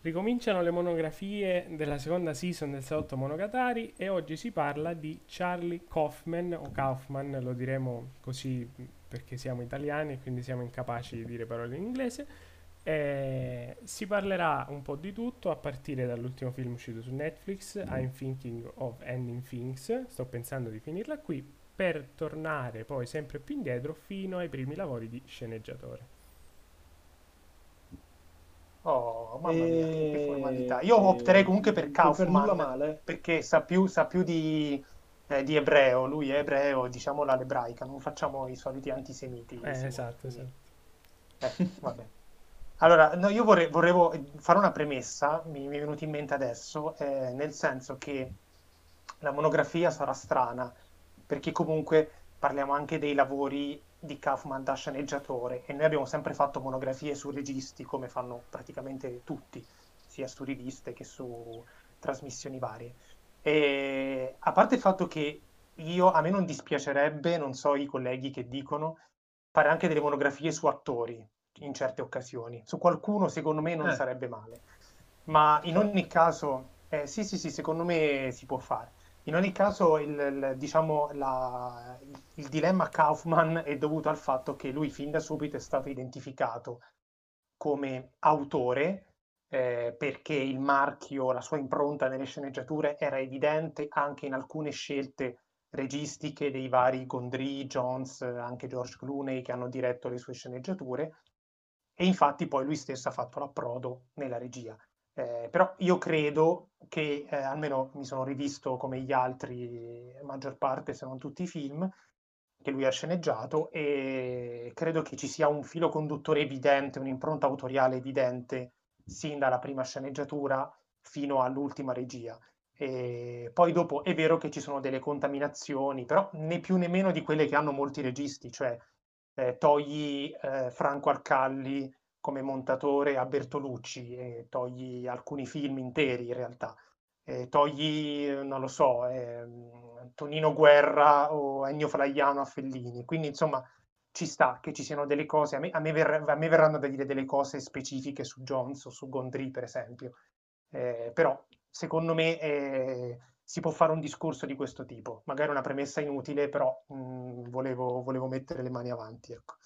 Ricominciano le monografie della seconda season del Salotto Monogatari e oggi si parla di Charlie Kaufman o Kaufman, lo diremo così perché siamo italiani e quindi siamo incapaci di dire parole in inglese. E si parlerà un po' di tutto a partire dall'ultimo film uscito su Netflix, I'm Thinking of Ending Things, sto pensando di finirla qui, per tornare poi sempre più indietro fino ai primi lavori di sceneggiatore. Oh, mamma mia, che formalità. Io opterei comunque per Kaufman, per male. perché sa più, sa più di, eh, di, ebreo, lui è ebreo, diciamo l'ebraica, non facciamo i soliti antisemiti. Eh, esatto, esatto. Eh, vabbè. Allora, no, io vorrei, volevo fare una premessa, mi, mi, è venuto in mente adesso, eh, nel senso che la monografia sarà strana, perché comunque parliamo anche dei lavori di Kaufman da sceneggiatore e noi abbiamo sempre fatto monografie su registi come fanno praticamente tutti, sia su riviste che su trasmissioni varie. E a parte il fatto che io, a me non dispiacerebbe, non so i colleghi che dicono, fare anche delle monografie su attori in certe occasioni. Su qualcuno secondo me non eh. sarebbe male. Ma in ogni caso, eh, sì, sì, sì, secondo me si può fare. In ogni caso, il, il, diciamo, la, il, dilemma Kaufman è dovuto al fatto che lui fin da subito è stato identificato come autore eh, perché il marchio, la sua impronta nelle sceneggiature era evidente anche in alcune scelte registiche dei vari Gondry, Jones, anche George Clooney che hanno diretto le sue sceneggiature e infatti poi lui stesso ha fatto l'approdo nella regia. Eh, però io credo che, eh, almeno mi sono rivisto come gli altri, maggior parte se non tutti i film che lui ha sceneggiato e credo che ci sia un filo conduttore evidente, un'impronta autoriale evidente sin dalla prima sceneggiatura fino all'ultima regia. E poi dopo è vero che ci sono delle contaminazioni, però né più né meno di quelle che hanno molti registi, cioè eh, togli eh, Franco Arcalli come montatore a Bertolucci e togli alcuni film interi in realtà. E togli, non lo so, eh, Tonino Guerra o Ennio Flaiano a Fellini. Quindi insomma ci sta che ci siano delle cose, a me, a me, ver- a me verranno da dire delle cose specifiche su Jones o su Gondry per esempio, eh, però secondo me eh, si può fare un discorso di questo tipo, magari una premessa inutile, però mh, volevo, volevo mettere le mani avanti. Ecco.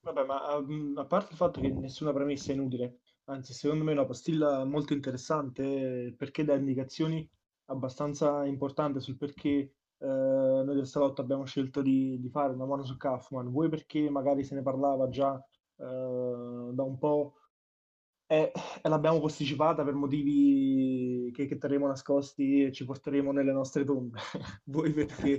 Vabbè, ma um, a parte il fatto che nessuna premessa è inutile, anzi, secondo me è una postilla molto interessante perché dà indicazioni abbastanza importanti sul perché eh, noi del salotto abbiamo scelto di, di, fare una mano su Kaufman. Vuoi perché magari se ne parlava già eh, da un po' e, e, l'abbiamo posticipata per motivi che, che, terremo nascosti e ci porteremo nelle nostre tombe. Voi perché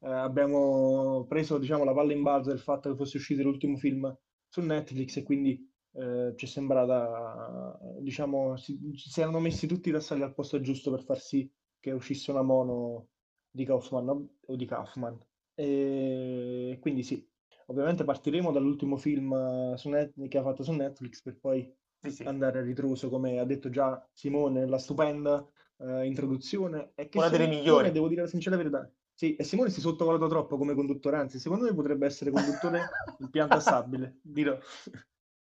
eh, abbiamo preso diciamo, la palla in balzo del fatto che fosse uscito l'ultimo film su Netflix e quindi eh, ci è sembrata, diciamo, si, si, erano messi tutti i tasselli al posto giusto per far sì che uscisse una mono di Kaufman o di Kaufman. E quindi sì, ovviamente partiremo dall'ultimo film uh, Net- che ha fatto su Netflix per poi sì, sì. andare a ritroso, come ha detto già Simone nella stupenda uh, introduzione. E che Una delle migliori. Devo dire la sincera verità. Sì, e Simone si sottovaluta troppo come conduttore, anzi, secondo me potrebbe essere conduttore in pianta stabile. Dirò.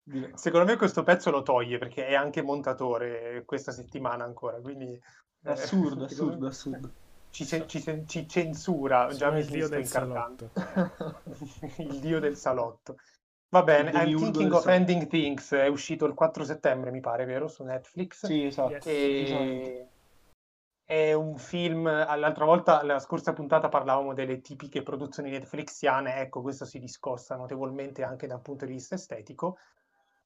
Dirò. Secondo me questo pezzo lo toglie perché è anche montatore questa settimana ancora, quindi... Assurdo, assurdo, assurdo. Ci, ci, ci, censura, già mi sto incartando. il dio del salotto. Va bene, I'm Thinking of Ending Things è uscito il 4 settembre, mi pare, vero? Su Netflix. Sì, esatto. E... esatto. È un film, l'altra volta, la scorsa puntata parlavamo delle tipiche produzioni netflixiane, ecco, questo si discosta notevolmente anche dal punto di vista estetico.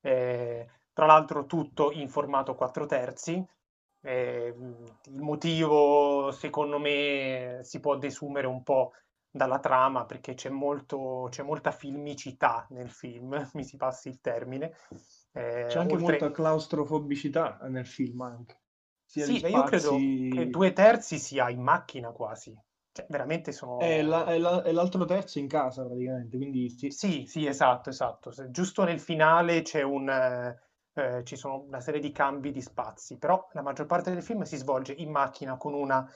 Eh, tra l'altro tutto in formato 4 terzi. Eh, il motivo, secondo me, si può desumere un po' dalla trama perché c'è, molto, c'è molta filmicità nel film, mi si passi il termine. Eh, c'è anche oltre... molta claustrofobicità nel film anche. Sia sì, spazi... io credo che due terzi sia in macchina quasi. Cioè, veramente sono... È, la, è, la, è l'altro terzo in casa praticamente, quindi... Sì, sì, sì esatto, esatto. Giusto nel finale c'è un... Eh, ci sono una serie di cambi di spazi, però la maggior parte del film si svolge in macchina con una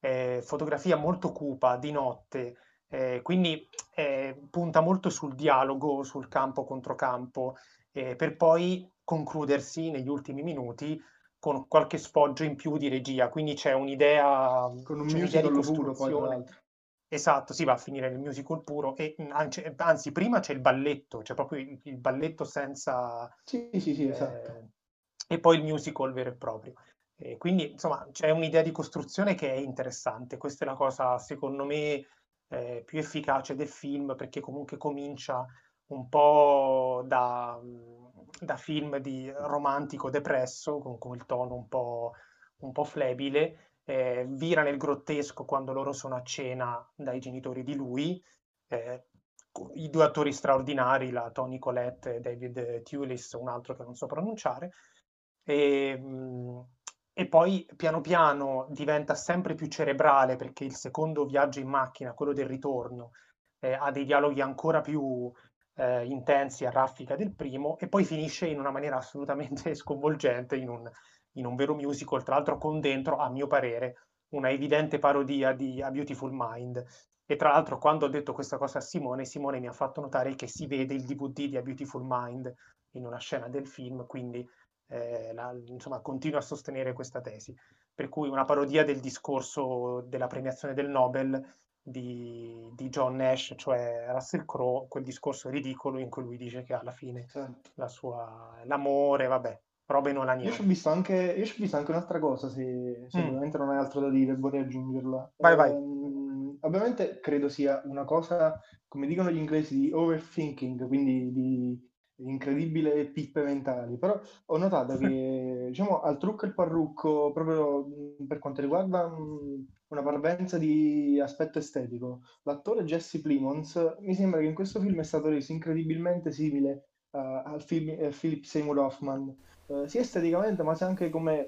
eh, fotografia molto cupa di notte, eh, quindi eh, punta molto sul dialogo, sul campo contro campo, eh, per poi concludersi negli ultimi minuti con qualche sfoggio in più di regia, quindi c'è un'idea, Con un c'è un'idea di costruzione. Esatto, si va a finire nel musical puro e anzi, anzi, prima c'è il balletto, c'è proprio il, il balletto senza... Sì, sì, sì, esatto. eh, e poi il musical vero e proprio. E quindi, insomma, c'è un'idea di costruzione che è interessante. Questa è la cosa, secondo me, eh, più efficace del film, perché comunque comincia un po' da, da film di romantico depresso, con, con il tono un po', un po' flebile, eh, vira nel grottesco quando loro sono a cena dai genitori di lui. Eh, I due attori straordinari, la Tony Collette e David Tulis, un altro che non so pronunciare. E, mh, e poi piano piano diventa sempre più cerebrale perché il secondo viaggio in macchina, quello del ritorno, eh, ha dei dialoghi ancora più eh, intensi a raffica del primo e poi finisce in una maniera assolutamente sconvolgente in un, in un vero musical, tra l'altro con dentro, a mio parere, una evidente parodia di A Beautiful Mind. E tra l'altro quando ho detto questa cosa a Simone, Simone mi ha fatto notare che si vede il DVD di A Beautiful Mind in una scena del film, quindi eh, la, insomma, continuo a sostenere questa tesi. Per cui una parodia del discorso della premiazione del Nobel di, di John Nash, cioè Russell Crowe, quel discorso ridicolo in cui lui dice che alla fine Certo. la sua, l'amore, vabbè, robe non ha Io ci ho niente. visto anche, io ci ho visto anche un'altra cosa, se, se Mm. ovviamente non hai altro da dire, vorrei aggiungerla. Vai, vai. Ehm, ovviamente credo sia una cosa, come dicono gli inglesi, di overthinking, quindi di incredibile pippe mentali, però ho notato che, diciamo, al trucco e il parrucco, proprio per quanto riguarda una parvenza di aspetto estetico, l'attore Jesse Plimons mi sembra che in questo film è stato reso incredibilmente simile eh, al film eh, Philip Seymour Hoffman, eh, sia esteticamente ma sia anche come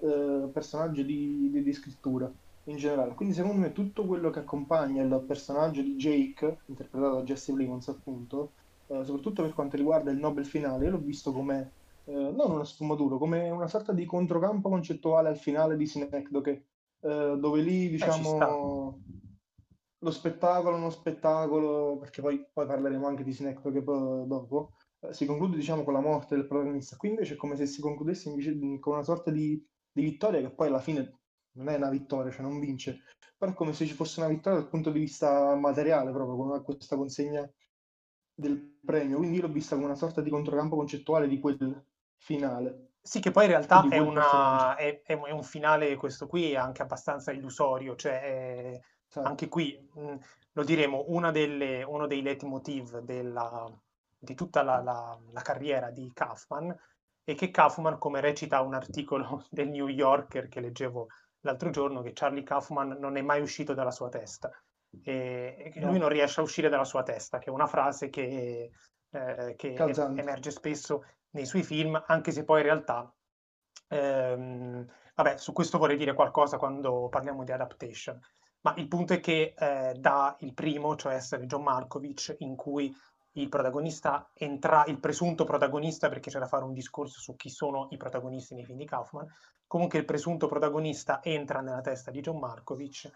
personaggio di, di- di scrittura in generale. Quindi secondo me tutto quello che accompagna il personaggio di Jake, interpretato da Jesse Plimons appunto, eh, soprattutto per quanto riguarda il Nobel finale, io l'ho visto come eh, non una sfumatura, come una sorta di controcampo concettuale al finale di Synecdoche, eh, dove lì Eh, diciamo lo spettacolo, uno spettacolo, perché poi, poi parleremo anche di Synecdoche poi dopo, eh, si conclude diciamo con la morte del protagonista. Qui invece è come se si concludesse invece con una sorta di, di vittoria che poi alla fine non è una vittoria, cioè non vince, però è come se ci fosse una vittoria dal punto di vista materiale, proprio con una- questa consegna del premio. Quindi l'ho vista come una sorta di controcampo concettuale di quel finale, Sì, che poi in realtà è, una, è, è un finale, questo qui, anche abbastanza illusorio, cioè è- Esatto. anche qui, mh, lo diremo, una delle- uno dei leitmotiv della- di tutta la, la- la carriera di Kaufman è che Kaufman, come recita un articolo del New Yorker che leggevo l'altro giorno, che Charlie Kaufman non è mai uscito dalla sua testa e, e lui No, non riesce a uscire dalla sua testa, che è una frase che, eh, che emerge spesso nei suoi film, anche se poi in realtà, ehm, vabbè, su questo vorrei dire qualcosa quando parliamo di adaptation, ma il punto è che eh, da il primo, cioè essere John Malkovich, in cui il protagonista entra, il presunto protagonista, perché c'è da fare un discorso su chi sono i protagonisti nei film di Kaufman, comunque il presunto protagonista entra nella testa di John Malkovich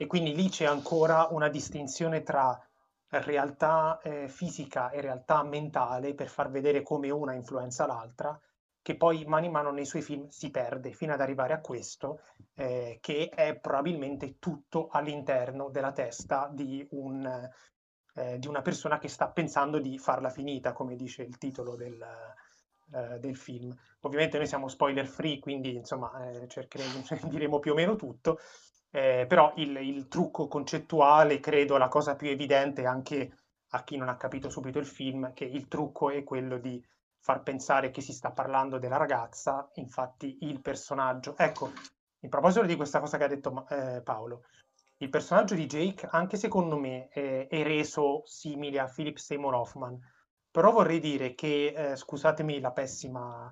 e quindi lì c'è ancora una distinzione tra realtà eh, fisica e realtà mentale per far vedere come una influenza l'altra, che poi mano in mano nei suoi film si perde fino ad arrivare a questo, eh, che è probabilmente tutto all'interno della testa di, un, eh, di una persona che sta pensando di farla finita, come dice il titolo del, eh, del film. Ovviamente noi siamo spoiler free, quindi insomma eh, cercheremo, diremo più o meno tutto, eh, però il, il trucco concettuale, credo, la cosa più evidente anche a chi non ha capito subito il film, che il trucco è quello di far pensare che si sta parlando della ragazza, infatti il personaggio... Ecco, in proposito di questa cosa che ha detto eh, Paolo, il personaggio di Jake, anche secondo me, è, è reso simile a Philip Seymour Hoffman, però vorrei dire che, eh, scusatemi la pessima,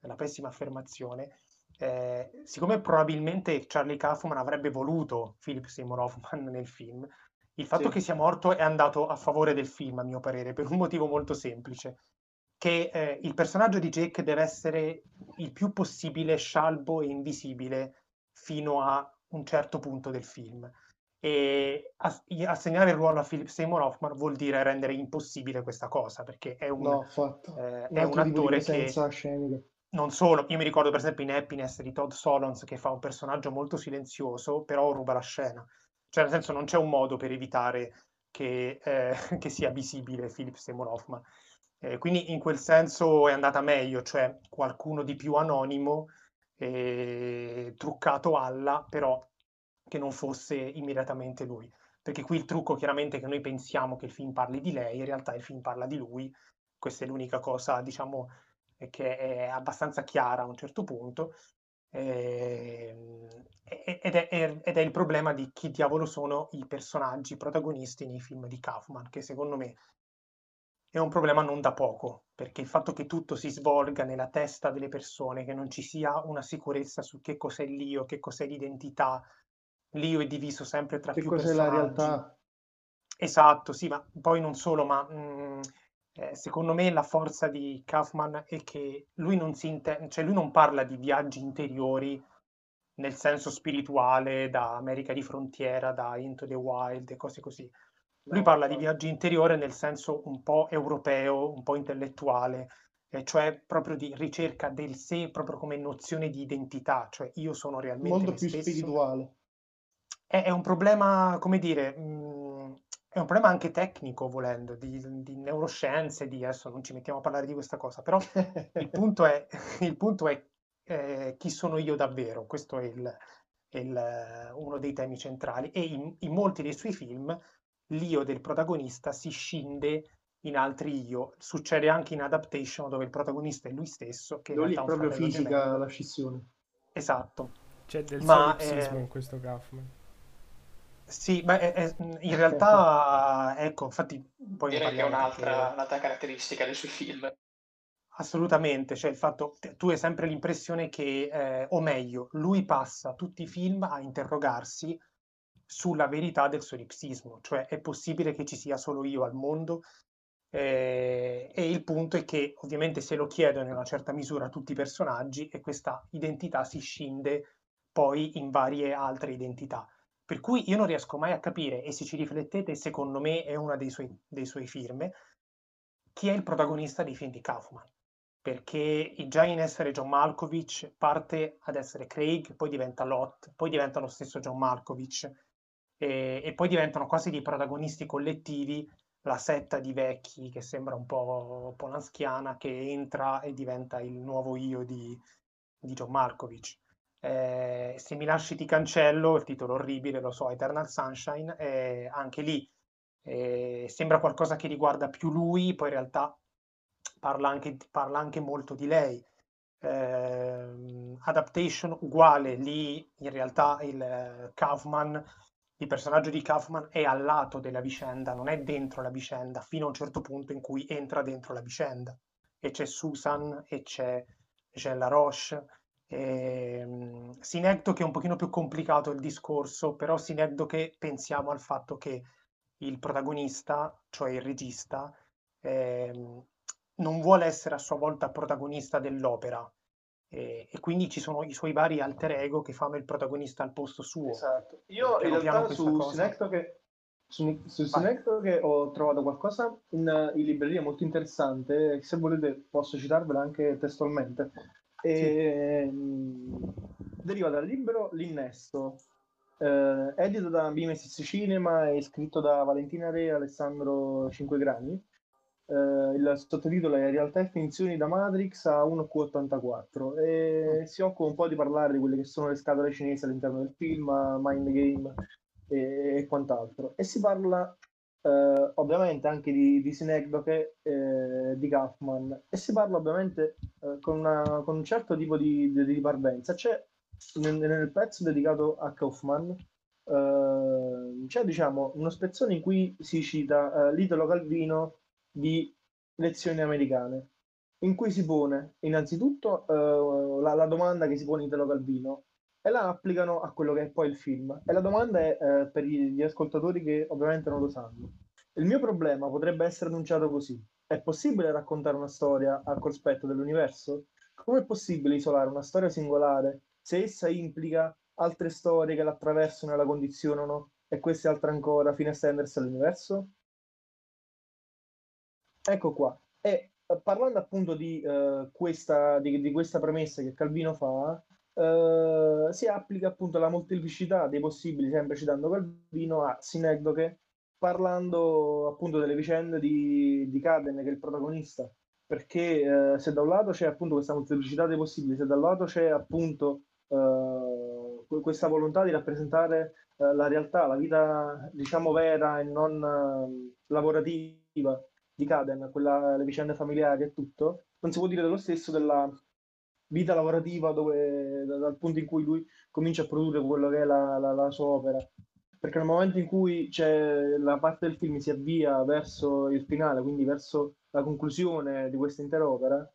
la pessima affermazione, eh, siccome probabilmente Charlie Kaufman avrebbe voluto Philip Seymour Hoffman nel film, il fatto Sì. che sia morto è andato a favore del film, a mio parere, per un motivo molto semplice, che eh, il personaggio di Jake deve essere il più possibile scialbo e invisibile fino a un certo punto del film. E assegnare il ruolo a Philip Seymour Hoffman vuol dire rendere impossibile questa cosa, perché è un, no, eh, è un attore che... Scenica. Non solo, io mi ricordo per esempio in Happiness di Todd Solons che fa un personaggio molto silenzioso, però ruba la scena. Cioè, nel senso, non c'è un modo per evitare che, eh, che sia visibile Philip Seymour Hoffman. Eh, quindi in quel senso è andata meglio, cioè qualcuno di più anonimo, eh, truccato alla, però che non fosse immediatamente lui. Perché qui il trucco chiaramente è che noi pensiamo che il film parli di lei, in realtà il film parla di lui. Questa è l'unica cosa, diciamo, che è abbastanza chiara a un certo punto. Eh, ed, è, ed, è, il problema di chi diavolo sono i personaggi protagonisti nei film di Kaufman, che secondo me è un problema non da poco, perché il fatto che tutto si svolga nella testa delle persone, che non ci sia una sicurezza su che cos'è l'io, che cos'è l'identità, l'io è diviso sempre tra che più cos'è personaggi. la realtà? Esatto, sì, ma poi non solo, ma mh, mm, eh, secondo me la forza di Kaufman è che lui non, si inter- cioè lui non parla di viaggi interiori nel senso spirituale da America di frontiera, da Into the Wild e cose così lui parla di viaggio interiore nel senso un po' europeo, un po' intellettuale, eh, cioè proprio di ricerca del sé, proprio come nozione di identità, cioè io sono realmente molto più stesso. spirituale. È, è, un problema, come dire, mh, mm, è un problema anche tecnico, volendo, di, di, neuroscienze, di adesso non ci mettiamo a parlare di questa cosa, però il punto è, il punto è eh, chi sono io davvero, questo è, il, è il, uno dei temi centrali e in, in molti dei suoi film l'io del protagonista si scinde in altri io. Succede anche in Adaptation dove il protagonista è lui stesso. Che lì è proprio fisica gemello. la scissione. Esatto. C'è del ma solipsismo eh... in questo Kaufman. Sì, ma è, è, in realtà, ecco, infatti poi Direi che è un'altra, perché... un'altra caratteristica dei suoi film. Assolutamente, cioè il fatto, tu hai sempre l'impressione che, eh, o meglio, lui passa tutti i film a interrogarsi sulla verità del solipsismo, cioè è possibile che ci sia solo io al mondo? Eh, e il punto è che ovviamente se lo chiedono in una certa misura a tutti i personaggi e questa identità si scinde poi in varie altre identità. Per cui io non riesco mai a capire, e se ci riflettete, secondo me è una dei suoi, dei suoi firme, chi è il protagonista dei film di Kaufman. Perché già in essere John Malkovich parte ad essere Craig, poi diventa Lot, poi diventa lo stesso John Malkovich, e, e poi diventano quasi dei protagonisti collettivi la setta di vecchi che sembra un po' polanskiana che entra e diventa il nuovo io di, di John Markovic. Eh, se mi lasci ti cancello, il titolo orribile, lo so, Eternal Sunshine, eh, anche lì eh, sembra qualcosa che riguarda più lui, poi in realtà parla anche, parla anche molto di lei. Eh, adaptation uguale, lì in realtà il Kaufman il personaggio di Kaufman è al lato della vicenda, non è dentro la vicenda, fino a un certo punto in cui entra dentro la vicenda. E c'è Susan, e c'è, c'è la Roche. E, um, Sinecdoche è un pochino più complicato il discorso, però Sinecdoche pensiamo al fatto che il protagonista, cioè il regista, eh, non vuole essere a sua volta protagonista dell'opera, e, e, quindi ci sono i suoi vari alter ego che fanno il protagonista al posto suo. Esatto. Io in realtà su Synecdoche su, su Synecdoche ho trovato qualcosa in, in, libreria molto interessante, se volete posso citarvela anche testualmente. E, sì. mh, deriva dal libro L'innesto, eh, edito da Bimesis Cinema e scritto da Valentina Re e Alessandro Cinquegrani eh, il sottotitolo è Realtà e finzioni da Matrix a 1Q84 e mm. si occupa un po' di parlare di quelle che sono le scatole cinesi all'interno del film, Mind Game e, e quant'altro. E si parla eh, ovviamente anche di, di Synecdoche, eh, di Kaufman e si parla ovviamente eh, con, una, con, un certo tipo di, di, di parvenza. C'è nel, nel, pezzo dedicato a Kaufman Uh, c'è diciamo uno spezzone in cui si cita uh, l'Italo Calvino di lezioni americane, in cui si pone innanzitutto uh, la, la, domanda che si pone Italo Calvino e la applicano a quello che è poi il film. E la domanda è uh, per gli, ascoltatori che ovviamente non lo sanno. Il mio problema potrebbe essere annunciato così. È possibile raccontare una storia al cospetto dell'universo? Come è possibile isolare una storia singolare se essa implica altre storie che l'attraversano e la condizionano e queste altre ancora fino a estendersi all'universo? Ecco qua. E eh, parlando appunto di, uh, questa, di, di, questa premessa che Calvino fa, uh, si applica appunto la molteplicità dei possibili, sempre citando Calvino, a Sinecdoche, parlando appunto delle vicende di, di Caden, che è il protagonista. Perché uh, se da un lato c'è appunto questa molteplicità dei possibili, se dal lato c'è appunto questa volontà di rappresentare la realtà, la vita diciamo vera e non lavorativa di Caden, quella, le vicende familiari e tutto, non si può dire dello stesso della vita lavorativa dove, dal punto in cui lui comincia a produrre quello che è la, la, la sua opera. Perché nel momento in cui la parte del film si avvia verso il finale, quindi verso la conclusione di questa intera opera,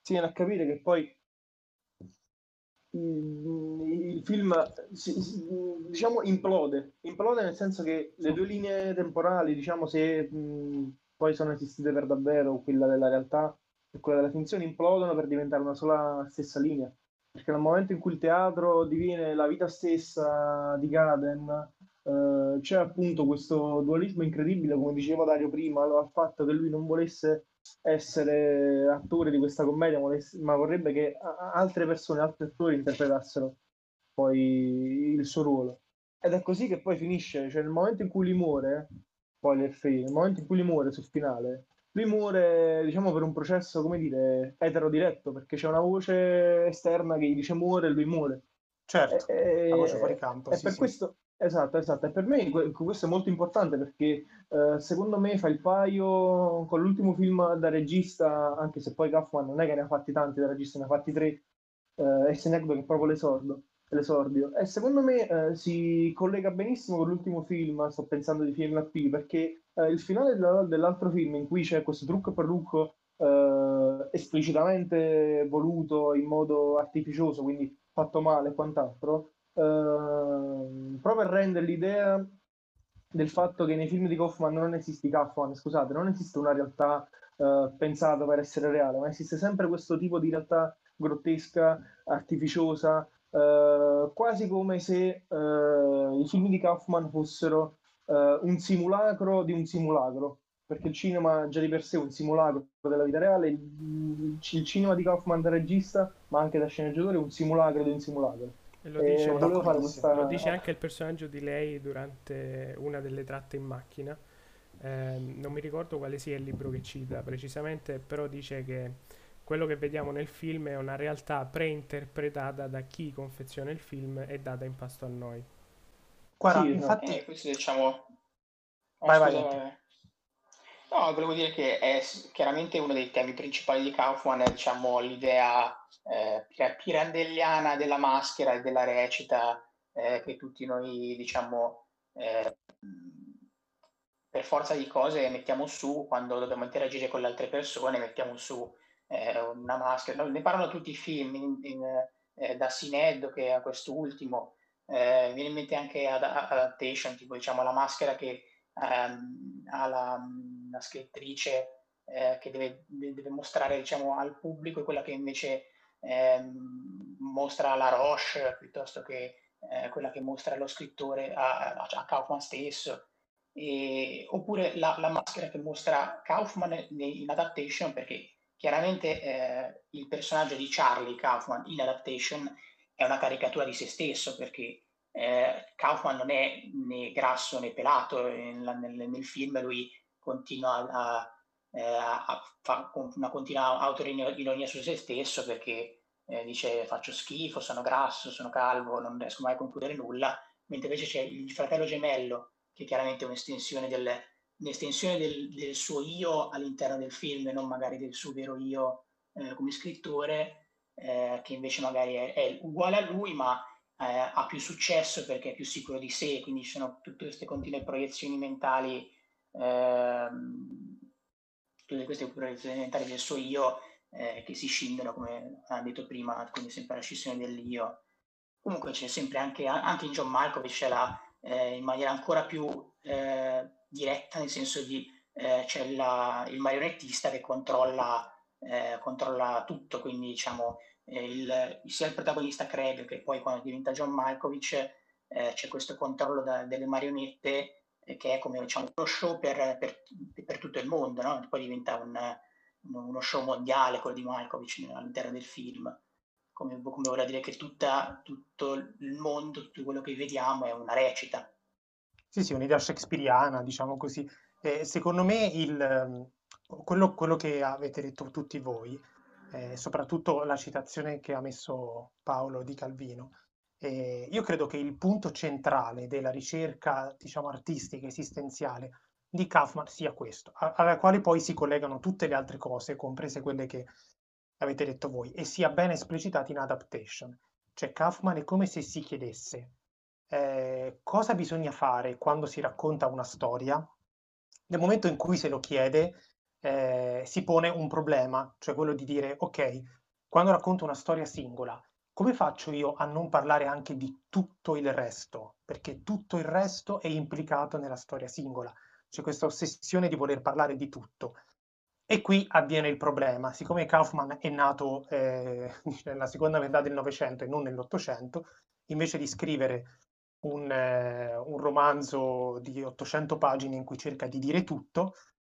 si viene a capire che poi il, il film diciamo implode, implode nel senso che le due linee temporali, diciamo se mh, poi sono esistite per davvero, quella della realtà e quella della finzione, implodono per diventare una sola stessa linea. Perché nel momento in cui il teatro diviene la vita stessa di Gaden, eh, c'è appunto questo dualismo incredibile, come diceva Dario prima, al fatto che lui non volesse essere attore di questa commedia, ma vorrebbe che altre persone, altri attori interpretassero poi il suo ruolo. Ed è così che poi finisce, cioè nel momento in cui lui muore, free, nel momento in cui lui muore sul finale, lui muore, diciamo, per un processo, come dire, eterodiretto, perché c'è una voce esterna che gli dice muore e lui muore. Certo, e, la voce fuori campo. E sì, per sì. questo, esatto, esatto, e per me questo è molto importante perché eh, secondo me fa il paio con l'ultimo film da regista, anche se poi Kaufman non è che ne ha fatti tanti da regista, ne ha fatti tre, eh, e se ne è proprio l'esordio l'esordio. E secondo me eh, si collega benissimo con l'ultimo film, sto pensando di PMP, perché eh, il finale della, dell'altro film in cui c'è questo trucco per trucco eh, esplicitamente voluto in modo artificioso, quindi fatto male e quant'altro, ehm, proprio a rendere l'idea del fatto che nei film di Kaufman non esiste Kaufman, scusate, non esiste una realtà eh, pensata per essere reale, ma esiste sempre questo tipo di realtà grottesca, artificiosa, eh, quasi come se uh, i film di Kaufman fossero uh, un simulacro di un simulacro, perché il cinema già di per sé è un simulacro della vita reale, il, il cinema di Kaufman da regista, ma anche da sceneggiatore, è un simulacro di un simulacro. E lo, dice, questa... lo dice anche il personaggio di lei durante una delle tratte in macchina. Eh, non mi ricordo quale sia il libro che cita precisamente, però dice che quello che vediamo nel film è una realtà preinterpretata da chi confeziona il film e data in pasto a noi. Guarda, sì, infatti, eh, questo diciamo... Oh, vai, vai. No, volevo dire che è chiaramente uno dei temi principali di Kaufman è diciamo, l'idea eh, pirandelliana della maschera e della recita eh, che tutti noi, diciamo, eh, per forza di cose mettiamo su quando dobbiamo interagire con le altre persone, mettiamo su eh, una maschera, ne parlano tutti i film, in, in, eh, da Sineddo che a quest'ultimo, eh, viene in mente anche ad, Adaptation, tipo diciamo la maschera che ehm, ha la, la scrittrice eh, che deve, deve, mostrare diciamo, al pubblico e quella che invece ehm, mostra la Roche piuttosto che eh, quella che mostra lo scrittore a, a Kaufman stesso. E, oppure la, la, maschera che mostra Kaufman in adaptation perché Chiaramente eh, il personaggio di Charlie Kaufman in Adaptation è una caricatura di se stesso perché eh, Kaufman non è né grasso né pelato, nel, nel, nel film lui continua a, eh, a fare una continua autoironia su se stesso perché eh, dice faccio schifo, sono grasso, sono calvo, non riesco mai a concludere nulla, mentre invece c'è il fratello gemello che chiaramente è un'estensione del, l'estensione del, del, suo io all'interno del film e non magari del suo vero io eh, come scrittore, eh, che invece magari è, è, uguale a lui ma eh, ha più successo perché è più sicuro di sé, quindi ci sono tutte queste continue proiezioni mentali, ehm, tutte queste proiezioni mentali del suo io eh, che si scindono, come ha detto prima, quindi sempre la scissione dell'io. Comunque c'è sempre anche, anche in John Malkovich c'è la, eh, in maniera ancora più eh, diretta, nel senso di eh, c'è la, il marionettista che controlla, eh, controlla tutto, quindi diciamo eh, il, sia il protagonista Craig che poi quando diventa John Malkovich eh, c'è questo controllo da, delle marionette eh, che è come diciamo, uno show per, per, per tutto il mondo, no? poi diventa un, uno show mondiale quello di Malkovich all'interno del film. Come, come vuole dire che tutta, tutto il mondo, tutto quello che vediamo è una recita. Sì, sì, un'idea shakespeariana, diciamo così. Eh, secondo me il, ehm, quello, quello, che avete detto tutti voi, eh, soprattutto la citazione che ha messo Paolo di Calvino, eh, io credo che il punto centrale della ricerca, diciamo, artistica, esistenziale di Kaufman sia questo, alla quale poi si collegano tutte le altre cose, comprese quelle che avete detto voi, e sia ben esplicitato in Adaptation. Cioè Kaufman è come se si chiedesse eh, cosa bisogna fare quando si racconta una storia, nel momento in cui se lo chiede, eh, si pone un problema, cioè quello di dire, ok, quando racconto una storia singola, come faccio io a non parlare anche di tutto il resto? Perché tutto il resto è implicato nella storia singola. C'è questa ossessione di voler parlare di tutto. E qui avviene il problema. Siccome Kaufman è nato eh, nella seconda metà del Novecento e non nell'Ottocento, invece di scrivere un, eh, un romanzo di 800 pagine in cui cerca di dire tutto,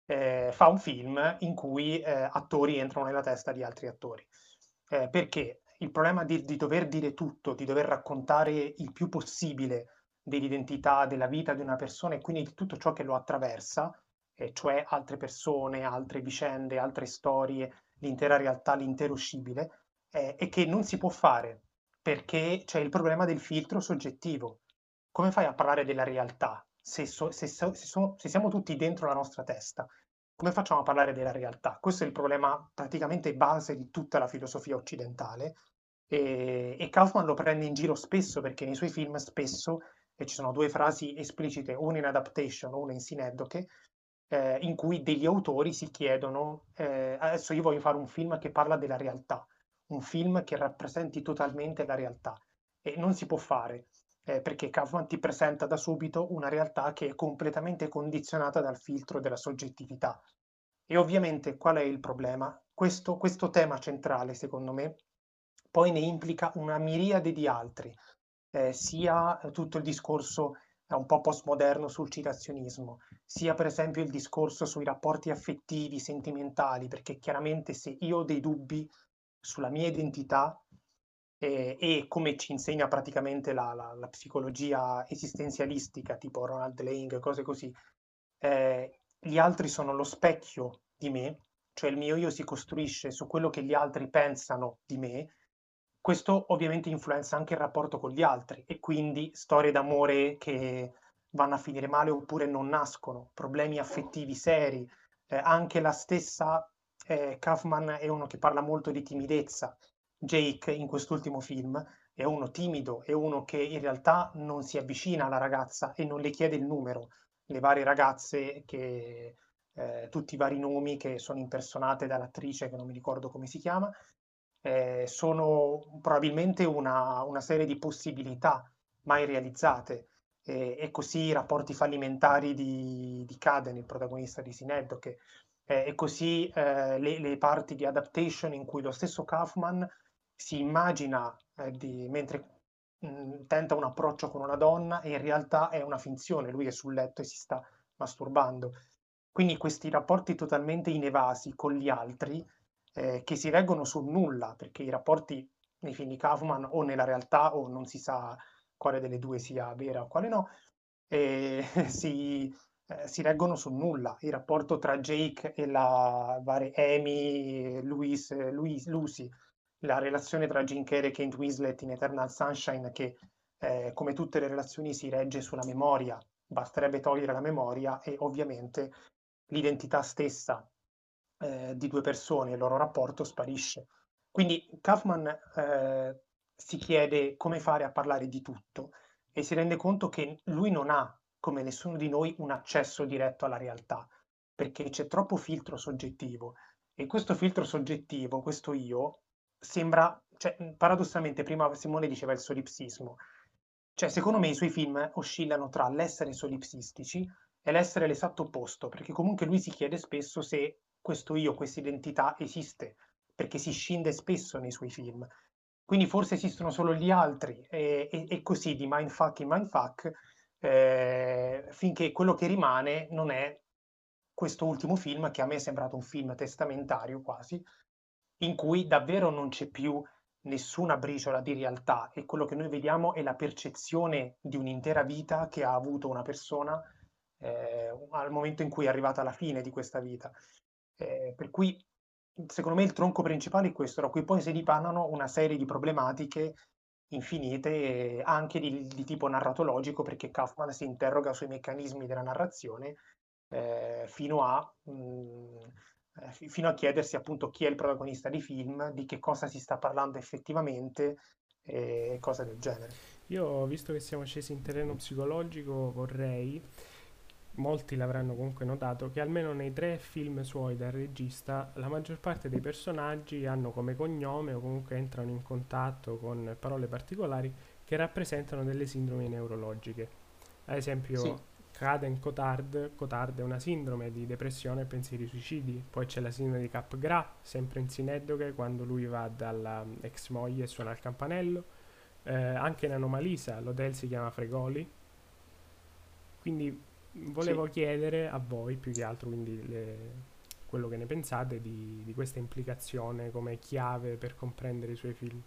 eh, fa un film in cui eh, attori entrano nella testa di altri attori. Eh, perché il problema di, di, dover dire tutto, di dover raccontare il più possibile dell'identità, della vita di una persona e quindi di tutto ciò che lo attraversa, eh, cioè altre persone, altre vicende, altre storie, l'intera realtà, l'intero scibile, eh, è che non si può fare perché c'è il problema del filtro soggettivo come fai a parlare della realtà se, so, se, so, se, so, se, siamo tutti dentro la nostra testa? Come facciamo a parlare della realtà? Questo è il problema praticamente base di tutta la filosofia occidentale e, e Kaufman lo prende in giro spesso perché nei suoi film spesso, e ci sono due frasi esplicite, una in Adaptation, una in Sineddoche, eh, in cui degli autori si chiedono, eh, adesso io voglio fare un film che parla della realtà, un film che rappresenti totalmente la realtà e non si può fare eh, perché Kaufman ti presenta da subito una realtà che è completamente condizionata dal filtro della soggettività. E ovviamente qual è il problema? Questo, questo tema centrale, secondo me, poi ne implica una miriade di altri, eh, sia tutto il discorso un po' postmoderno sul citazionismo, sia per esempio il discorso sui rapporti affettivi, sentimentali, perché chiaramente se io ho dei dubbi sulla mia identità, eh, e come ci insegna praticamente la, la, la, psicologia esistenzialistica, tipo Ronald Lang, cose così, eh, gli altri sono lo specchio di me, cioè il mio io si costruisce su quello che gli altri pensano di me, questo ovviamente influenza anche il rapporto con gli altri e quindi storie d'amore che vanno a finire male oppure non nascono, problemi affettivi seri, eh, anche la stessa eh, Kaufman è uno che parla molto di timidezza, Jake in quest'ultimo film è uno timido, è uno che in realtà non si avvicina alla ragazza e non le chiede il numero. Le varie ragazze, che, eh, tutti i vari nomi che sono impersonate dall'attrice, che non mi ricordo come si chiama, eh, sono probabilmente una, una, serie di possibilità mai realizzate. E, e così i rapporti fallimentari di, di Caden, il protagonista di Sineddo, che, eh, e così eh, le, le parti di adaptation in cui lo stesso Kaufman si immagina eh, di, mentre mh, mm, tenta un approccio con una donna e in realtà è una finzione, lui è sul letto e si sta masturbando. Quindi questi rapporti totalmente inevasi con gli altri eh, che si reggono sul nulla, perché i rapporti nei film di Kaufman o nella realtà o non si sa quale delle due sia vera o quale no, eh, si, eh, si reggono sul nulla. Il rapporto tra Jake e la varie Amy, Louis, Louis, Lucy, la relazione tra Jim Carrey e Kate Winslet in Eternal Sunshine che eh, come tutte le relazioni si regge sulla memoria, basterebbe togliere la memoria e ovviamente l'identità stessa eh, di due persone, il loro rapporto sparisce. Quindi Kaufman eh, si chiede come fare a parlare di tutto e si rende conto che lui non ha, come nessuno di noi, un accesso diretto alla realtà, perché c'è troppo filtro soggettivo e questo filtro soggettivo, questo io, sembra, cioè, paradossalmente, prima Simone diceva il solipsismo. Cioè, secondo me i suoi film oscillano tra l'essere solipsistici e l'essere l'esatto opposto, perché comunque lui si chiede spesso se questo io, questa identità esiste, perché si scinde spesso nei suoi film. Quindi forse esistono solo gli altri e, e, e così di mindfuck in mindfuck eh, finché quello che rimane non è questo ultimo film che a me è sembrato un film testamentario quasi, in cui davvero non c'è più nessuna briciola di realtà e quello che noi vediamo è la percezione di un'intera vita che ha avuto una persona eh, al momento in cui è arrivata alla fine di questa vita. Eh, per cui secondo me il tronco principale è questo, da cui poi si dipanano una serie di problematiche infinite, anche di, di tipo narratologico, perché Kaufman si interroga sui meccanismi della narrazione eh, fino a... Mh, mm, eh, fino a chiedersi appunto chi è il protagonista di film, di che cosa si sta parlando effettivamente e cose del genere. Io, visto che siamo scesi in terreno psicologico, vorrei, molti l'avranno comunque notato, che almeno nei tre film suoi da regista, la maggior parte dei personaggi hanno come cognome o comunque entrano in contatto con parole particolari che rappresentano delle sindromi neurologiche. Ad esempio, sì Caden Cotard, Cotard è una sindrome di depressione e pensieri suicidi. Poi c'è la sindrome di Capgras, sempre in sineddoche, quando lui va dalla ex moglie e suona il campanello. Eh, anche in Anomalisa, l'hotel si chiama Fregoli. Quindi volevo sì. chiedere a voi più che altro quindi le, quello che ne pensate di, di, questa implicazione come chiave per comprendere i suoi film.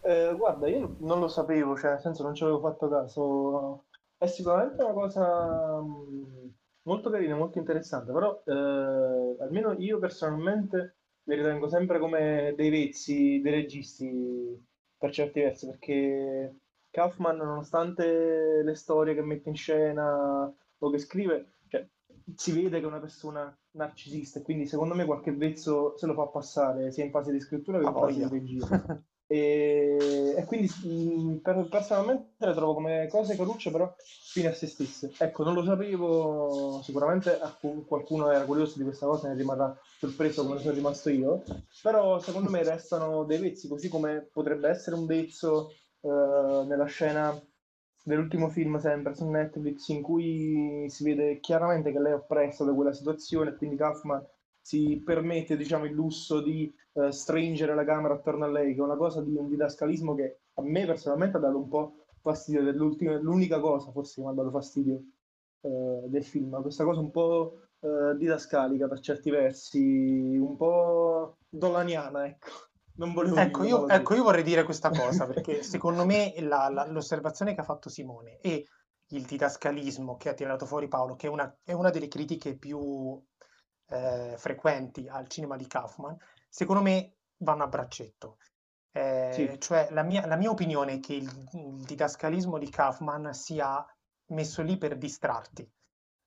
Eh, guarda, io non lo sapevo, cioè nel senso non ci avevo fatto caso è sicuramente una cosa mm, molto carina, molto interessante, però eh, almeno io personalmente li ritengo sempre come dei vezzi dei registi per certi versi, perché Kaufman, nonostante le storie che mette in scena o che scrive, cioè, si vede che è una persona narcisista e quindi secondo me qualche vezzo se lo fa passare sia in fase di scrittura che in fase di regia. E, e quindi mh, per, personalmente le trovo come cose carucce, però fine a se stesse. Ecco, non lo sapevo, sicuramente qualcuno era curioso di questa cosa e ne rimarrà sorpreso come sono rimasto io, però secondo me restano dei vezzi, così come potrebbe essere un vezzo eh, nella scena dell'ultimo film sempre su Netflix in cui si vede chiaramente che lei è oppressa da quella situazione quindi Kaufman si permette diciamo, il lusso di uh, stringere la camera attorno a lei, che è una cosa di un didascalismo che a me personalmente ha dato un po' fastidio, l'unica cosa forse che mi ha dato fastidio uh, del film, questa cosa un po' uh, didascalica per certi versi, un po' dolaniana, ecco. Non volevo ecco, io, ecco, io vorrei dire questa cosa, perché secondo me la, la, l'osservazione che ha fatto Simone e il didascalismo che ha tirato fuori Paolo, che è una, è una delle critiche più eh, frequenti al cinema di Kaufman, secondo me vanno a braccetto. Eh, sì. Cioè, la mia, la mia, opinione è che il, il, didascalismo di Kaufman sia messo lì per distrarti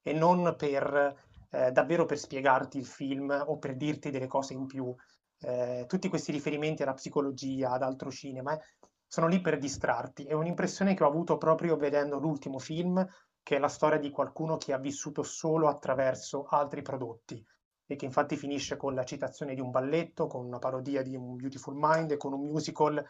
e non per eh, davvero per spiegarti il film o per dirti delle cose in più. Eh, tutti questi riferimenti alla psicologia, ad altro cinema, eh, sono lì per distrarti. È un'impressione che ho avuto proprio vedendo l'ultimo film, che è la storia di qualcuno che ha vissuto solo attraverso altri prodotti e che infatti finisce con la citazione di un balletto, con una parodia di un Beautiful Mind e con un musical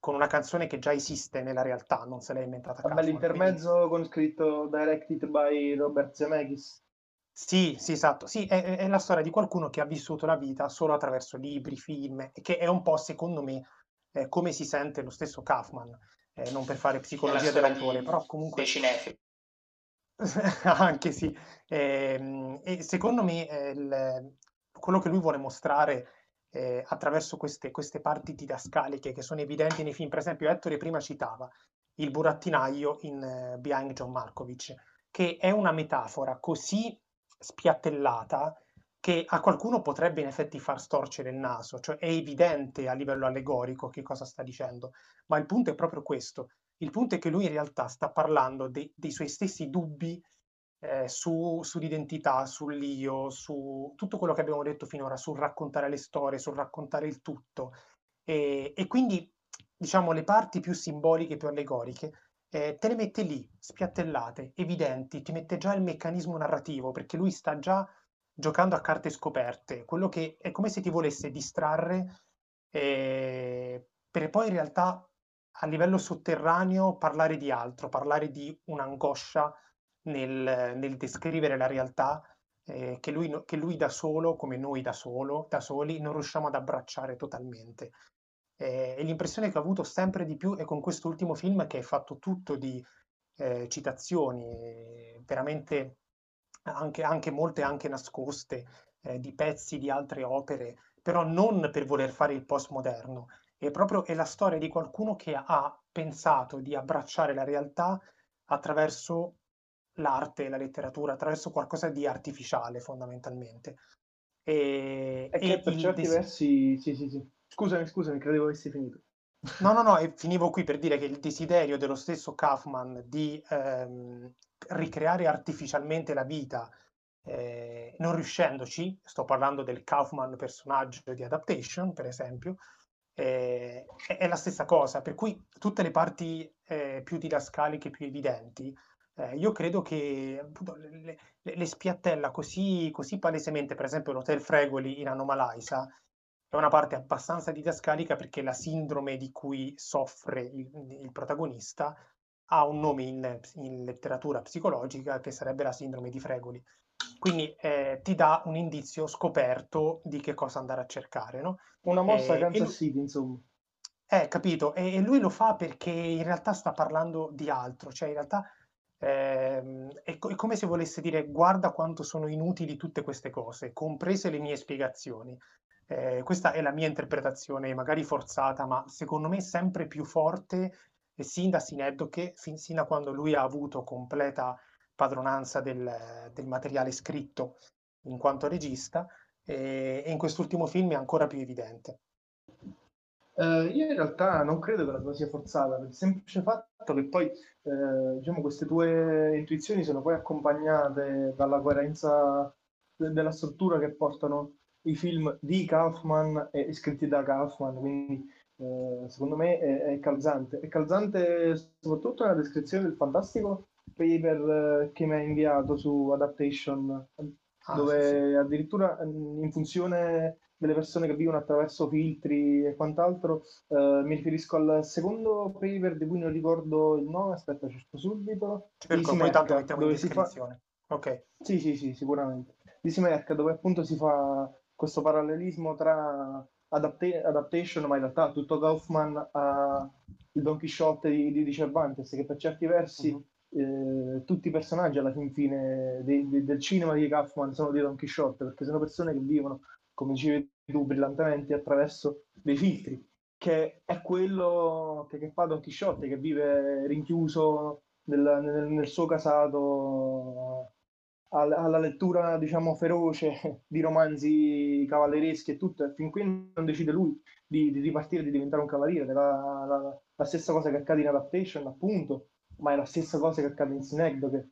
con una canzone che già esiste nella realtà, non se l'è inventata Vabbè, l'intermezzo quindi... con scritto Directed by Robert Zemeckis. Sì, sì, esatto. Sì, è, è, la storia di qualcuno che ha vissuto la vita solo attraverso libri, film, e che è un po', secondo me, eh, come si sente lo stesso Kaufman, eh, non per fare psicologia dell'autore, però comunque... Dei cinefili. Anche sì. Ehm, e secondo me eh, il, quello che lui vuole mostrare eh, attraverso queste, queste parti didascaliche che sono evidenti nei film, per esempio Ettore prima citava il burattinaio in uh, Behind John Markovic, che è una metafora così spiattellata che a qualcuno potrebbe in effetti far storcere il naso, cioè è evidente a livello allegorico che cosa sta dicendo, ma il punto è proprio questo, il punto è che lui in realtà sta parlando de- dei suoi stessi dubbi eh, su, sull'identità, sull'io, su tutto quello che abbiamo detto finora, sul raccontare le storie, sul raccontare il tutto. E, e quindi, diciamo, le parti più simboliche, più allegoriche, eh, te le mette lì, spiattellate, evidenti, ti mette già il meccanismo narrativo, perché lui sta già giocando a carte scoperte, quello che è come se ti volesse distrarre eh, per poi in realtà a livello sotterraneo parlare di altro, parlare di un'angoscia nel, nel descrivere la realtà eh, che, lui, che, lui, da solo, come noi da solo, da soli, non riusciamo ad abbracciare totalmente. Eh, e l'impressione che ho avuto sempre di più è con quest'ultimo film che è fatto tutto di eh, citazioni, veramente anche, anche, molte anche nascoste, eh, di pezzi di altre opere, però non per voler fare il postmoderno, è proprio è la storia di qualcuno che ha pensato di abbracciare la realtà attraverso l'arte, la letteratura, attraverso qualcosa di artificiale fondamentalmente. E, e che per certi des- versi... Sì, sì, sì. Scusami, scusami, credevo avessi finito. No, no, no, e finivo qui per dire che il desiderio dello stesso Kaufman di ehm, ricreare artificialmente la vita, eh, non riuscendoci, sto parlando del Kaufman personaggio di Adaptation, per esempio, eh, è la stessa cosa, per cui tutte le parti eh, più didascaliche, più evidenti, eh, io credo che appunto, le, le, le, spiattella così, così palesemente, per esempio l'Hotel Fregoli in Anomalaisa, è una parte abbastanza didascalica perché la sindrome di cui soffre il, il protagonista ha un nome in, in, letteratura psicologica che sarebbe la sindrome di Fregoli. Quindi eh, ti dà un indizio scoperto di che cosa andare a cercare, no? Una mossa eh, Kansas City, insomma. Eh, capito, e, e, lui lo fa perché in realtà sta parlando di altro, cioè in realtà eh, è, è, come se volesse dire guarda quanto sono inutili tutte queste cose, comprese le mie spiegazioni. Eh, questa è la mia interpretazione, magari forzata, ma secondo me sempre più forte sin da Sineddoche, fin, sin da quando lui ha avuto completa padronanza del, del materiale scritto in quanto regista, e, e in quest'ultimo film è ancora più evidente. Uh, io in realtà non credo che la tua sia forzata, per il semplice fatto che poi eh, diciamo, queste tue intuizioni sono poi accompagnate dalla coerenza de- della struttura che portano i film di Kaufman e scritti da Kaufman, quindi eh, secondo me è, è, calzante. È calzante soprattutto nella descrizione del fantastico paper eh, che mi ha inviato su Adaptation, ah, dove sì, sì. addirittura in funzione delle persone che vivono attraverso filtri e quant'altro, eh, mi riferisco al secondo paper di cui non ricordo il nome, aspetta, cerco subito. Cerco, poi tanto mettiamo in descrizione. Fa... Ok. Sì, sì, sì, sicuramente. Di Simerca, dove appunto si fa questo parallelismo tra adapta- adaptation, ma in realtà tutto Kaufman a il Don Quixote di, di, Cervantes, che per certi versi uh-huh. Eh, tutti i personaggi alla fin fine de, de, del cinema di Kaufman sono di Don Quixote, perché sono persone che vivono, come dicevi tu brillantemente, attraverso dei filtri, che è quello che, che fa Don Quixote, che vive rinchiuso nel, nel, nel suo casato alla lettura, diciamo, feroce di romanzi cavallereschi e tutto, e fin qui non decide lui di, di ripartire, di diventare un cavaliere. La, la, la, stessa cosa che accade in Adaptation, appunto, ma è la stessa cosa che accade in Synecdoche,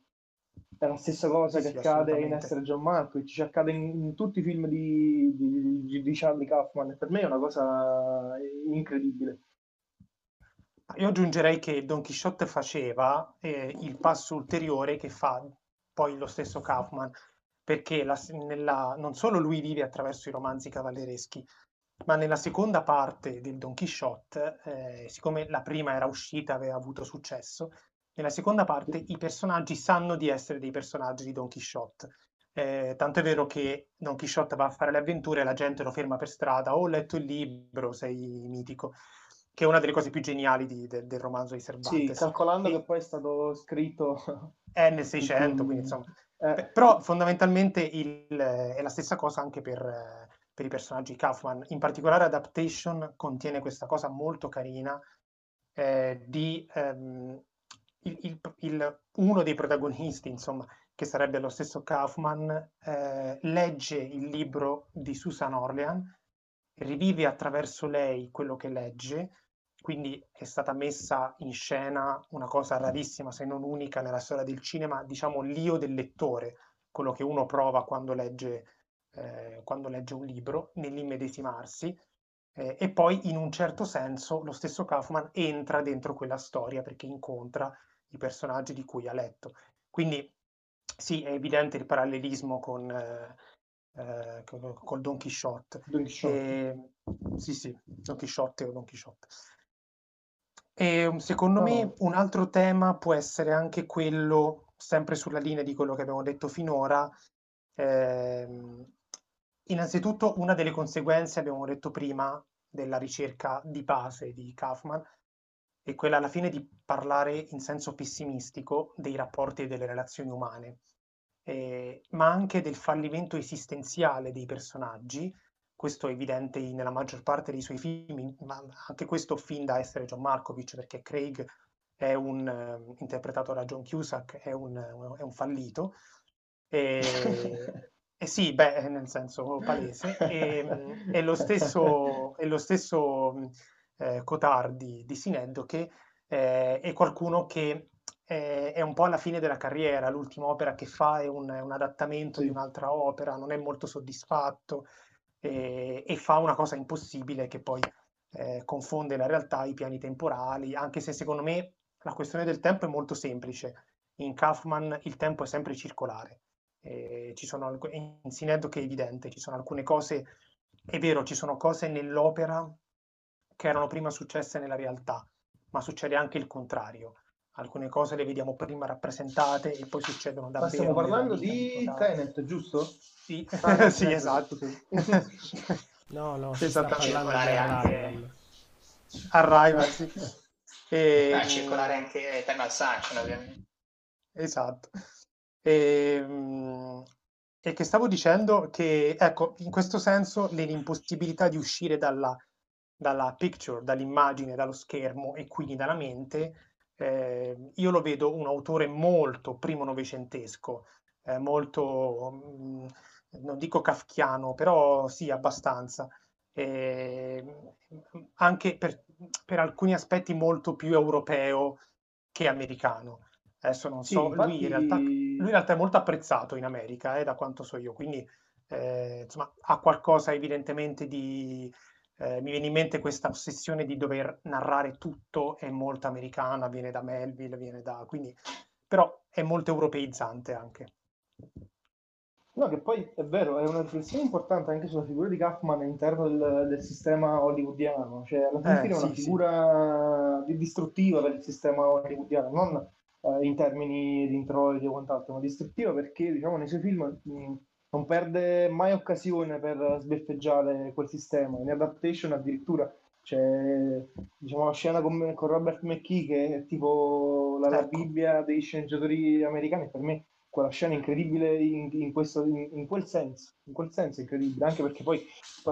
è la stessa cosa sì, che sì, accade in Essere John Malkovich, ci accade in, in, tutti i film di, di, di Charlie Kaufman, e per me è una cosa incredibile. Io aggiungerei che Don Quixote faceva eh, il passo ulteriore che fa poi lo stesso Kaufman, perché la, nella, non solo lui vive attraverso i romanzi cavallereschi, ma nella seconda parte del Don Quixote, eh, siccome la prima era uscita, aveva avuto successo, nella seconda parte i personaggi sanno di essere dei personaggi di Don Quixote. Eh, tanto è vero che Don Quixote va a fare le avventure e la gente lo ferma per strada, oh, ho letto il libro, sei mitico che è una delle cose più geniali di, de, del romanzo di Cervantes. Sì, calcolando e... che poi è stato scritto... È nel 600, quindi insomma... Eh. Però fondamentalmente il, è la stessa cosa anche per, per, i personaggi Kaufman. In particolare Adaptation contiene questa cosa molto carina eh, di... Ehm, il, il, il, uno dei protagonisti, insomma, che sarebbe lo stesso Kaufman, eh, legge il libro di Susan Orlean, rivive attraverso lei quello che legge quindi è stata messa in scena una cosa rarissima, se non unica nella storia del cinema, diciamo l'io del lettore, quello che uno prova quando legge, eh, quando legge un libro, nell'immedesimarsi, eh, e poi in un certo senso lo stesso Kaufman entra dentro quella storia perché incontra i personaggi di cui ha letto. Quindi sì, è evidente il parallelismo con, eh, eh, col Don Quixote. Don Quixote. E, sì, sì, Don Quixote o Don Quixote. E secondo me un altro tema può essere anche quello, sempre sulla linea di quello che abbiamo detto finora, Ehm, innanzitutto, una delle conseguenze, abbiamo detto prima, della ricerca di base di Kaufman è quella alla fine di parlare in senso pessimistico dei rapporti e delle relazioni umane, eh, ma anche del fallimento esistenziale dei personaggi. Questo è evidente nella maggior parte dei suoi film, ma anche questo fin da essere John Markovich, perché Craig è un, uh, interpretato da John Cusack, è un, è un fallito. E, e, sì, beh, nel senso palese. E, e lo stesso, e lo stesso eh, Cotard di, Sineddo, che eh, è qualcuno che eh, è un po' alla fine della carriera, l'ultima opera che fa è un, un adattamento sì. di un'altra opera, non è molto soddisfatto e, e fa una cosa impossibile che poi eh, confonde la realtà, i piani temporali, anche se secondo me la questione del tempo è molto semplice. In Kaufman il tempo è sempre circolare. Eh, ci sono alc- in Sineddo che è evidente, ci sono alcune cose, è vero, ci sono cose nell'opera che erano prima successe nella realtà, ma succede anche il contrario. Alcune cose le vediamo prima rappresentate e poi succedono davvero. Ma stiamo parlando di Tenet, giusto? Sì, ah, sì esatto. Sì. no, no, si sta parlando di Arrival. Sì. E... Ah, circolare anche Eternal Sunshine, ovviamente. Esatto. E, ehm, e che stavo dicendo che, ecco, in questo senso l'impossibilità di uscire dalla dalla picture, dall'immagine, dallo schermo e quindi dalla mente, eh, io lo vedo un autore molto primo novecentesco, eh, molto, mh, mm, non dico kafkiano, però sì, abbastanza. Eh, anche per, per, alcuni aspetti molto più europeo che americano. Adesso non so, sì, infatti... lui, in realtà, lui, in realtà, è molto apprezzato in America, eh, da quanto so io, quindi eh, insomma, ha qualcosa evidentemente di, eh, mi viene in mente questa ossessione di dover narrare tutto, è molto americana, viene da Melville, viene da... quindi però è molto europeizzante anche. No, che poi è vero, è una riflessione importante anche sulla figura di Kaufman all'interno del, del sistema hollywoodiano, cioè alla fine eh, è una sì, figura sì. distruttiva per il sistema hollywoodiano, non eh, in termini di introiti o quant'altro, ma distruttiva perché diciamo nei suoi film mh, non perde mai occasione per sbeffeggiare quel sistema. In adaptation addirittura c'è diciamo, la scena con, con Robert McKee che è tipo la, la, ecco. Bibbia dei sceneggiatori americani. Per me quella scena è incredibile in, in, questo, in, in, quel senso, in quel senso è incredibile, anche perché poi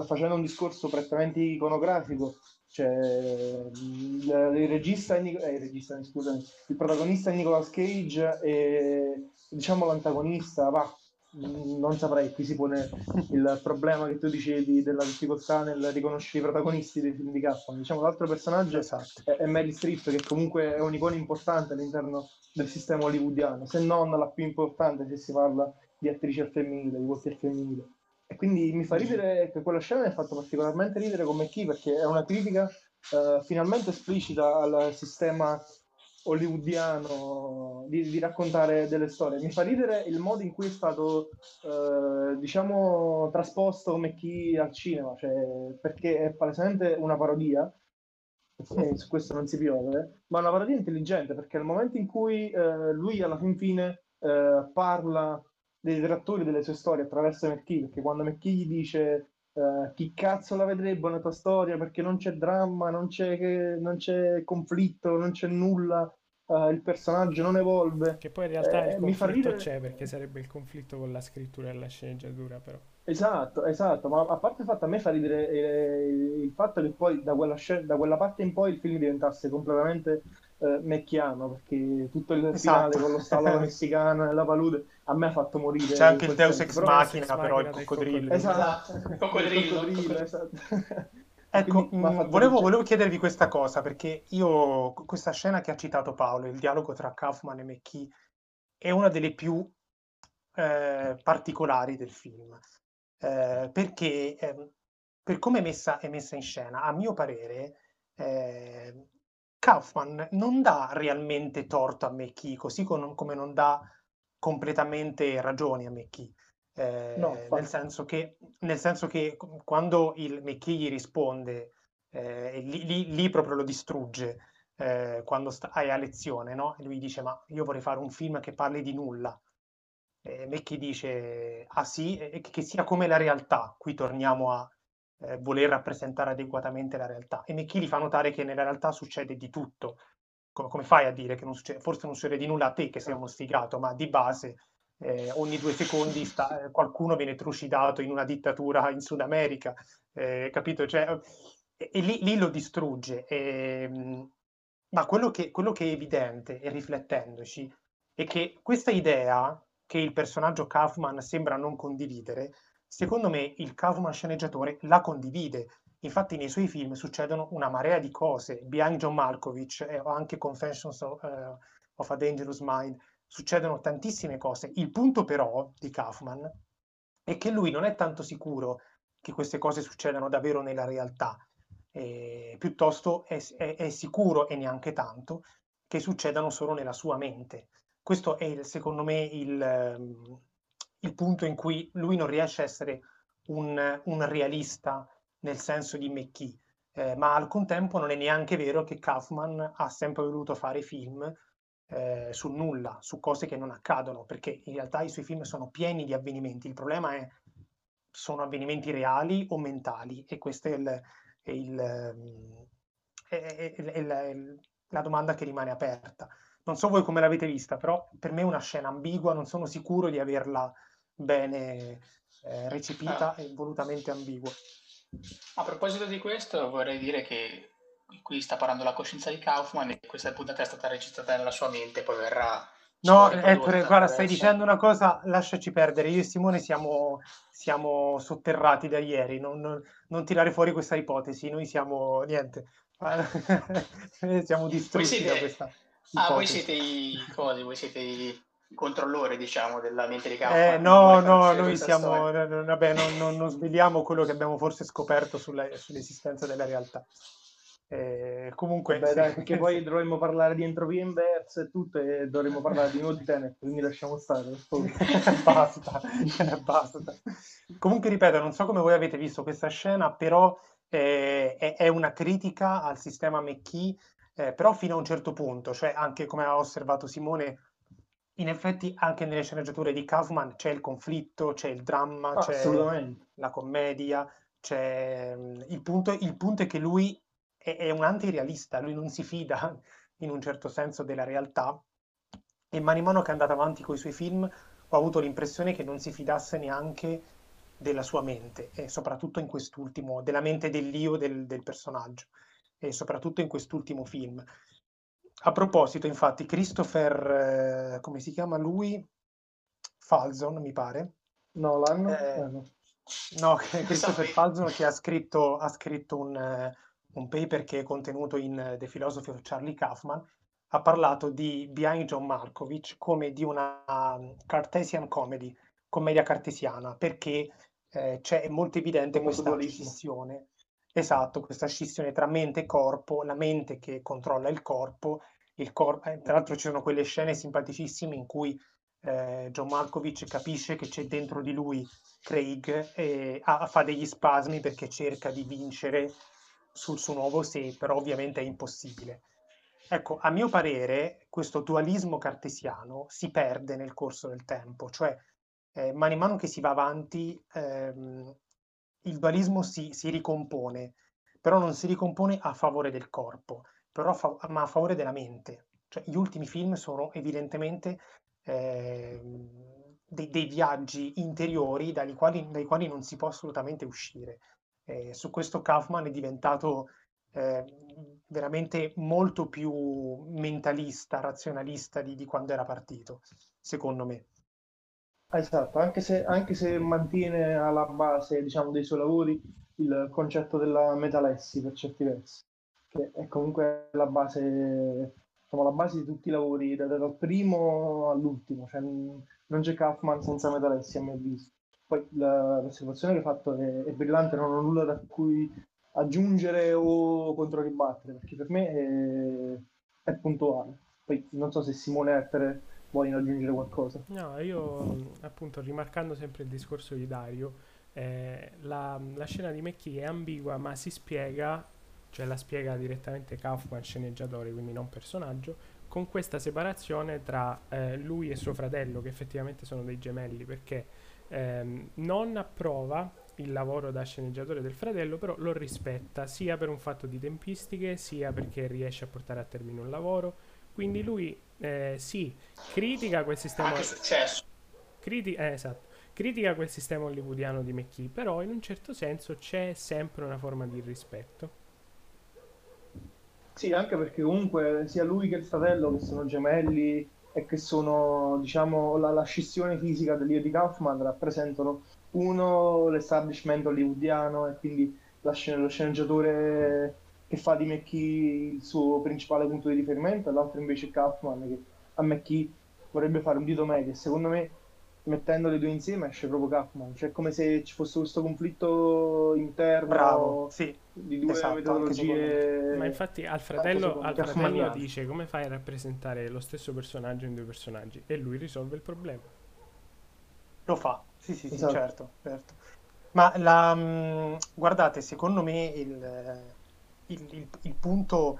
facendo un discorso prettamente iconografico, cioè il, regista, eh, il, regista scusami, il protagonista è Nicolas Cage e diciamo l'antagonista va non saprei, qui si pone il problema che tu dicevi della difficoltà nel riconoscere i protagonisti dei film di Capcom. Diciamo, l'altro personaggio esatto. è, è Mary Streep, che comunque è un'icona importante all'interno del sistema hollywoodiano, se non la più importante se si parla di attrici al femminile, di volti al femminile. E quindi mi fa ridere che quella scena mi ha fatto particolarmente ridere come chi, perché è una critica eh, finalmente esplicita al sistema hollywoodiano di, di, raccontare delle storie. Mi fa ridere il modo in cui è stato, eh, diciamo, trasposto come chi al cinema, cioè, perché è palesemente una parodia, su questo non si piove, ma una parodia intelligente, perché nel momento in cui eh, lui alla fin fine eh, parla dei trattori delle sue storie attraverso McKee, perché quando McKee gli dice Uh, chi cazzo la vedrebbe una tua storia perché non c'è dramma, non c'è, non c'è conflitto, non c'è nulla, uh, il personaggio non evolve. Che poi in realtà eh, il conflitto ridere... c'è perché sarebbe il conflitto con la scrittura e la sceneggiatura, però. Esatto, esatto, ma a parte il fatto a me fa ridere eh, il fatto che poi da quella, scena, da quella parte in poi il film diventasse completamente eh, mecchiano, perché tutto il esatto. finale con lo stallo messicano e la palude a me ha fatto morire. C'è anche il Deus Ex Machina, però, il coccodrillo. Esatto, il coccodrillo. Il coccodrillo esatto. Ecco, mh, mm, volevo, volevo, chiedervi questa cosa perché io, questa scena che ha citato Paolo, il dialogo tra Kaufman e McKee, è una delle più eh, particolari del film. Eh, perché eh, per come è messa, è messa, in scena, a mio parere, eh, Kaufman non dà realmente torto a McKee, così con, come non dà completamente ragioni a McKee. Eh, no, nel, senso che, nel, senso che, quando il McKee gli risponde, eh, lì, lì, lì, proprio lo distrugge eh, quando sta, è a lezione, no? E lui dice: Ma io vorrei fare un film che parli di nulla. eh, McKee dice ah sì, e che sia come la realtà, qui torniamo a eh, voler rappresentare adeguatamente la realtà. E McKee gli fa notare che nella realtà succede di tutto. Come, come fai a dire che non succede? Forse non succede di nulla a te che sei uno sfigato, ma di base eh, ogni due secondi sta, eh, qualcuno viene trucidato in una dittatura in Sud America, eh, capito? Cioè, e, e lì, lì, lo distrugge. E, ehm, ma quello che, quello che è evidente, e riflettendoci, è che questa idea che il personaggio Kaufman sembra non condividere, secondo me il Kaufman sceneggiatore la condivide. Infatti nei suoi film succedono una marea di cose. Behind John Malkovich eh, o anche Confessions of, uh, of a Dangerous Mind succedono tantissime cose. Il punto però di Kaufman è che lui non è tanto sicuro che queste cose succedano davvero nella realtà, eh, piuttosto è, è, è, sicuro e neanche tanto che succedano solo nella sua mente. Questo è secondo me il, ehm, il, punto in cui lui non riesce a essere un, un realista nel senso di McKee, eh, ma al contempo non è neanche vero che Kaufman ha sempre voluto fare film eh, sul nulla, su cose che non accadono, perché in realtà i suoi film sono pieni di avvenimenti. Il problema è sono avvenimenti reali o mentali e questa è, il, è, il, è, è la domanda che rimane aperta. Non so voi come l'avete vista, però per me è una scena ambigua, non sono sicuro di averla bene eh, recepita ah. e volutamente ambigua. A proposito di questo, vorrei dire che qui sta parlando la coscienza di Kaufman e questa puntata è stata registrata nella sua mente, poi verrà... No, Ettore, guarda, stai dicendo una cosa, lasciaci perdere. Io e Simone siamo, siamo sotterrati da ieri, non, non, non, tirare fuori questa ipotesi, noi siamo niente, siamo distrutti siete, da questa ipotesi. Ah, voi siete i cosi, voi siete i controllori, diciamo, della mente di Kaufman. Eh, no, no, noi siamo, vabbè, non, non, non sveliamo quello che abbiamo forse scoperto sulla, sull'esistenza della realtà. Eh, comunque, Beh, dai, perché poi dovremmo parlare di entropia inversa e tutto, e dovremmo parlare di nuovo di Tenet, quindi lasciamo stare. basta, basta. Comunque, ripeto, non so come voi avete visto questa scena, però eh, è, è, una critica al sistema McKee, eh, però fino a un certo punto, cioè anche come ha osservato Simone, in effetti anche nelle sceneggiature di Kaufman c'è il conflitto, c'è il dramma, c'è la commedia, c'è il punto, il punto è che lui è, è un antirealista, lui non si fida in un certo senso della realtà e man mano che è andato avanti con i suoi film ho avuto l'impressione che non si fidasse neanche della sua mente e soprattutto in quest'ultimo, della mente dell'io del, del personaggio e soprattutto in quest'ultimo film. A proposito, infatti, Christopher, eh, come si chiama lui? Falzon, mi pare. Nolan? Eh, eh no. no, Christopher Falzon che ha scritto, ha scritto un, eh, un paper che è contenuto in The Philosophy of Charlie Kaufman, ha parlato di Behind John Markovich come di una um, Cartesian comedy, commedia cartesiana, perché eh, c'è molto evidente questa scissione. Esatto, questa scissione tra mente e corpo, la mente che controlla il corpo, il cor- eh, tra l'altro ci sono quelle scene simpaticissime in cui eh, John Malkovich capisce che c'è dentro di lui Craig e ha, fa degli spasmi perché cerca di vincere sul suo nuovo sé, però ovviamente è impossibile. Ecco, a mio parere, questo dualismo cartesiano si perde nel corso del tempo, cioè eh, man mano che si va avanti ehm, il dualismo si, si, ricompone, però non si ricompone a favore del corpo, fa- ma a favore della mente. Cioè, gli ultimi film sono evidentemente eh, dei, dei, viaggi interiori dai quali, dai quali non si può assolutamente uscire. Eh, su questo Kaufman è diventato eh, veramente molto più mentalista, razionalista di, di, quando era partito, secondo me. Esatto, anche se, anche se mantiene alla base diciamo, dei suoi lavori il concetto della metalessi per certi versi, che è comunque la base, insomma, la base di tutti i lavori, dal primo all'ultimo, cioè, non c'è Kaufman senza metalessi a mio avviso. Poi la, l'osservazione che hai fatto è, è, brillante, non ho nulla da cui aggiungere o controribattere, perché per me è, è puntuale. Poi non so se Simone Ettere vuoi aggiungere qualcosa. No, io appunto rimarcando sempre il discorso di Dario, eh, la, la, scena di McKee è ambigua, ma si spiega, cioè la spiega direttamente Kaufman, sceneggiatore, quindi non personaggio, con questa separazione tra eh, lui e suo fratello, che effettivamente sono dei gemelli, perché ehm, non approva il lavoro da sceneggiatore del fratello, però lo rispetta sia per un fatto di tempistiche, sia perché riesce a portare a termine un lavoro. Quindi lui eh, sì, critica quel sistema. Anche successo. Criti- eh, esatto. Critica quel sistema hollywoodiano di McKee, però in un certo senso c'è sempre una forma di rispetto. Sì, anche perché comunque sia lui che il fratello, che sono gemelli e che sono, diciamo, la, la scissione fisica dell'io di Kaufman, rappresentano uno l'establishment hollywoodiano e quindi la scena, lo sceneggiatore che fa di McKee il suo principale punto di riferimento, e l'altro invece Kaufman che a McKee vorrebbe fare un dito medio. Secondo me, mettendo le due insieme, esce proprio Kaufman. Cioè, come se ci fosse questo conflitto interno Bravo, sì, di due esatto, metodologie. Ma infatti al fratello, al fratello dice come fai a rappresentare lo stesso personaggio in due personaggi e lui risolve il problema. lo fa. Sì, sì, sì, Esatto. certo, certo. Ma la, mh, guardate, secondo me il, il- il- il punto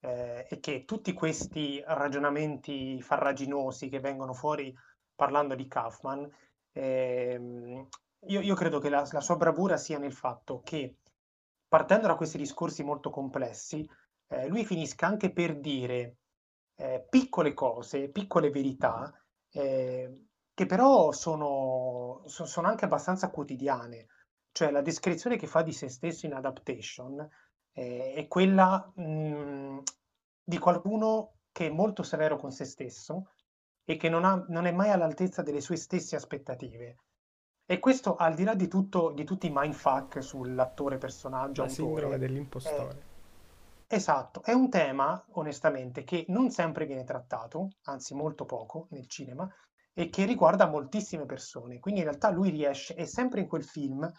eh, è che tutti questi ragionamenti farraginosi che vengono fuori parlando di Kaufman, ehm, io, io credo che la, la sua bravura sia nel fatto che, partendo da questi discorsi molto complessi, eh, lui finisca anche per dire eh, piccole cose, piccole verità, eh, che però sono, so- sono anche abbastanza quotidiane. Cioè la descrizione che fa di se stesso in Adaptation eh, è quella mh, di qualcuno che è molto severo con se stesso e che non, ha- non è mai all'altezza delle sue stesse aspettative. E questo al di là di tutto, di tutti i mindfuck sull'attore, personaggio, La sindrome autore. dell'impostore. Esatto, è un tema, onestamente, che non sempre viene trattato, anzi molto poco nel cinema, e che riguarda moltissime persone. Quindi in realtà lui riesce, e sempre in quel film,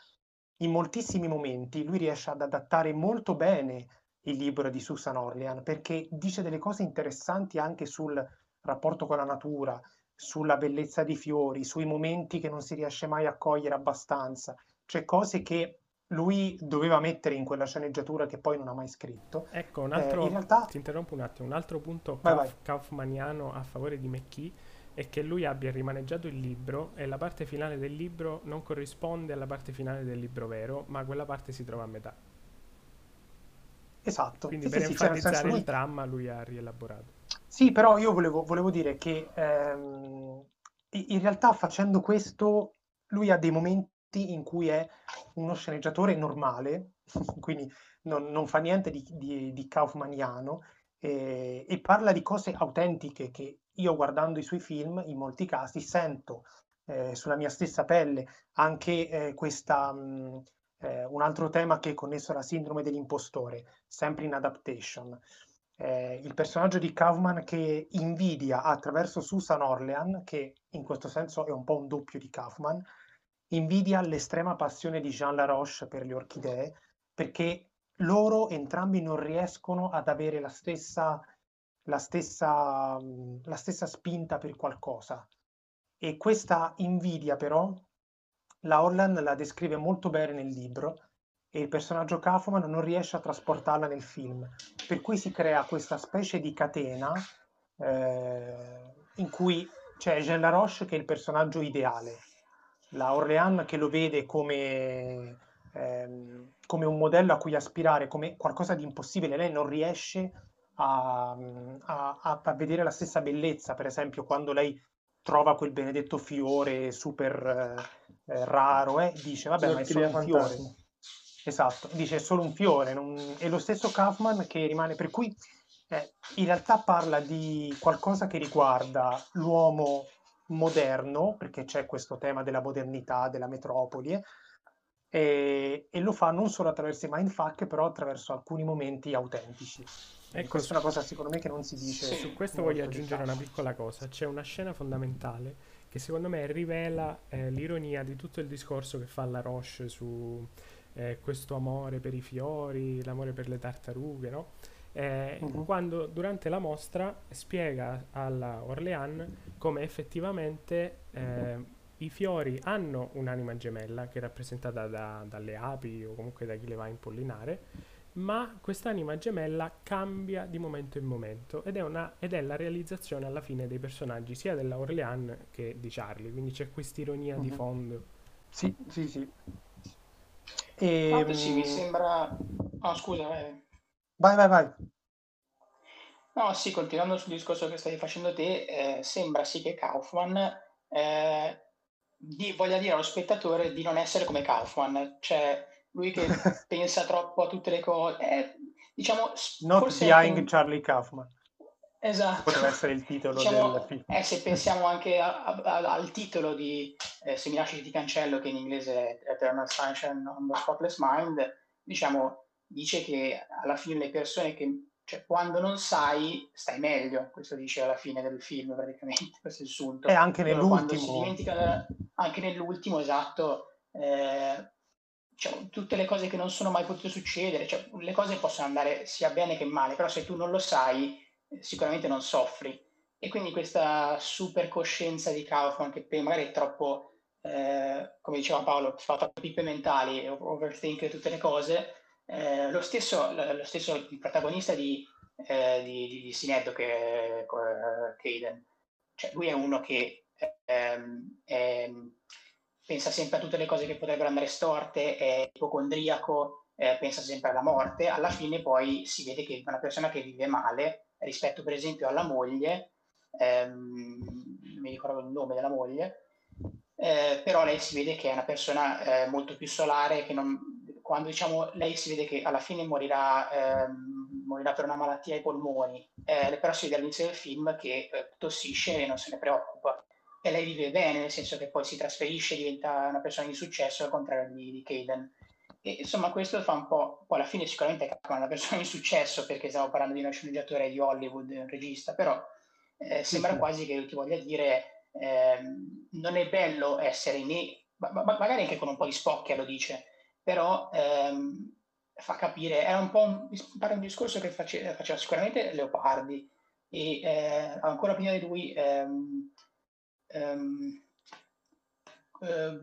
in moltissimi momenti, lui riesce ad adattare molto bene il libro di Susan Orlean, perché dice delle cose interessanti anche sul rapporto con la natura, sulla bellezza dei fiori, sui momenti che non si riesce mai a cogliere abbastanza, cioè cose che lui doveva mettere in quella sceneggiatura che poi non ha mai scritto. Ecco, un Eh, altro, in realtà, ti interrompo un attimo, un altro punto vai, Kauf- vai. kaufmaniano a favore di McKee è che lui abbia rimaneggiato il libro e la parte finale del libro non corrisponde alla parte finale del libro vero, ma quella parte si trova a metà. Esatto, Quindi sì, per sì, enfatizzare il dramma lui ha rielaborato. Sì, però io volevo, volevo dire che ehm, in realtà facendo questo lui ha dei momenti in cui è uno sceneggiatore normale, quindi non, non fa niente di, di, di kaufmaniano eh, e parla di cose autentiche che io guardando i suoi film in molti casi sento eh, sulla mia stessa pelle. Anche eh, questa, mh, eh, un altro tema che è connesso alla sindrome dell'impostore, sempre in adaptation eh, il personaggio di Kaufman che invidia attraverso Susan Orlean, che in questo senso è un po' un doppio di Kaufman, invidia l'estrema passione di Jean Laroche per le orchidee, perché loro entrambi non riescono ad avere la stessa, la stessa, la stessa spinta per qualcosa. E questa invidia però, la Orlan la descrive molto bene nel libro e il personaggio Kaufman non riesce a trasportarla nel film, per cui si crea questa specie di catena eh, in cui c'è Jean Laroche che è il personaggio ideale, la Orléans che lo vede come, ehm, come un modello a cui aspirare, come qualcosa di impossibile, lei non riesce a- a- a vedere la stessa bellezza, per esempio quando lei trova quel benedetto fiore super eh, eh, raro, eh, dice vabbè ma è solo un fiore. Esatto, dice è solo un fiore, non- è lo stesso Kaufman che rimane, per cui eh, in realtà parla di qualcosa che riguarda l'uomo moderno, perché c'è questo tema della modernità, della metropoli, eh, e, e lo fa non solo attraverso i mindfuck, però attraverso alcuni momenti autentici. Ecco, questa è una cosa secondo me che non si dice. Su questo voglio aggiungere una piccola cosa. C'è una scena fondamentale che secondo me rivela eh, l'ironia di tutto il discorso che fa la Roche su eh, questo amore per i fiori, l'amore per le tartarughe, no? Eh, Mhm. Quando durante la mostra spiega alla Orlean come effettivamente eh, i fiori hanno un'anima gemella che è rappresentata da- dalle api o comunque da chi le va a impollinare ma quest'anima gemella cambia di momento in momento ed è, una, ed è la realizzazione alla fine dei personaggi sia della Orlean che di Charlie, quindi c'è quest'ironia uh-huh. di mhm. fondo. Sì, sì, sì. E, Tanto sì, mi sembra... Oh, scusa, vai. Vai, vai, vai. No, sì, continuando sul discorso che stai facendo te, eh, sembra sì che Kaufman eh, di, voglia dire allo spettatore di non essere come Kaufman, cioè lui che pensa troppo a tutte le cose. Eh, diciamo, Not behind un... Charlie Kaufman. Esatto. Potrebbe essere il titolo diciamo, del film. Eh, se pensiamo anche a, a, al titolo di eh, Se mi lasci ti cancello, che in inglese è Eternal Sunshine on the Spotless Mind, diciamo, dice che alla fine le persone che cioè quando non sai stai meglio, questo dice alla fine del film praticamente, questo è il sunto. E anche nell'ultimo. anche nell'ultimo, esatto, eh, cioè, tutte le cose che non sono mai potute succedere, cioè, le cose possono andare sia bene che male, però se tu non lo sai sicuramente non soffri. E quindi questa super coscienza di Kaufman che magari è troppo, eh, come diceva Paolo, fa troppe pippe mentali, overthink tutte le cose, eh, lo, stesso, lo, stesso, protagonista di, eh, di, di, di Sineddo, che è Caden, cioè lui è uno che ehm, è, pensa sempre a tutte le cose che potrebbero andare storte, è ipocondriaco, eh, pensa sempre alla morte, alla fine poi si vede che una persona che vive male rispetto per esempio alla moglie, ehm, non mi ricordo il nome della moglie, eh, però lei si vede che è una persona eh, molto più solare, che non, quando diciamo lei si vede che alla fine morirà, ehm, morirà per una malattia ai polmoni, eh, però si vede all'inizio del film che eh, tossisce e non se ne preoccupa. E lei vive bene, nel senso che poi si trasferisce, diventa una persona di successo, al contrario di, di Caden. E, insomma, questo fa un po', poi alla fine sicuramente è una persona di successo, perché stiamo parlando di uno sceneggiatore di Hollywood, un regista, però eh, sembra quasi che ti voglia dire, eh, non è bello essere né, ma, ma, magari anche con un po' di spocchia lo dice, però ehm, fa capire, era un po' un, un discorso che face, faceva sicuramente Leopardi e eh, ancora prima di lui ehm, ehm, eh,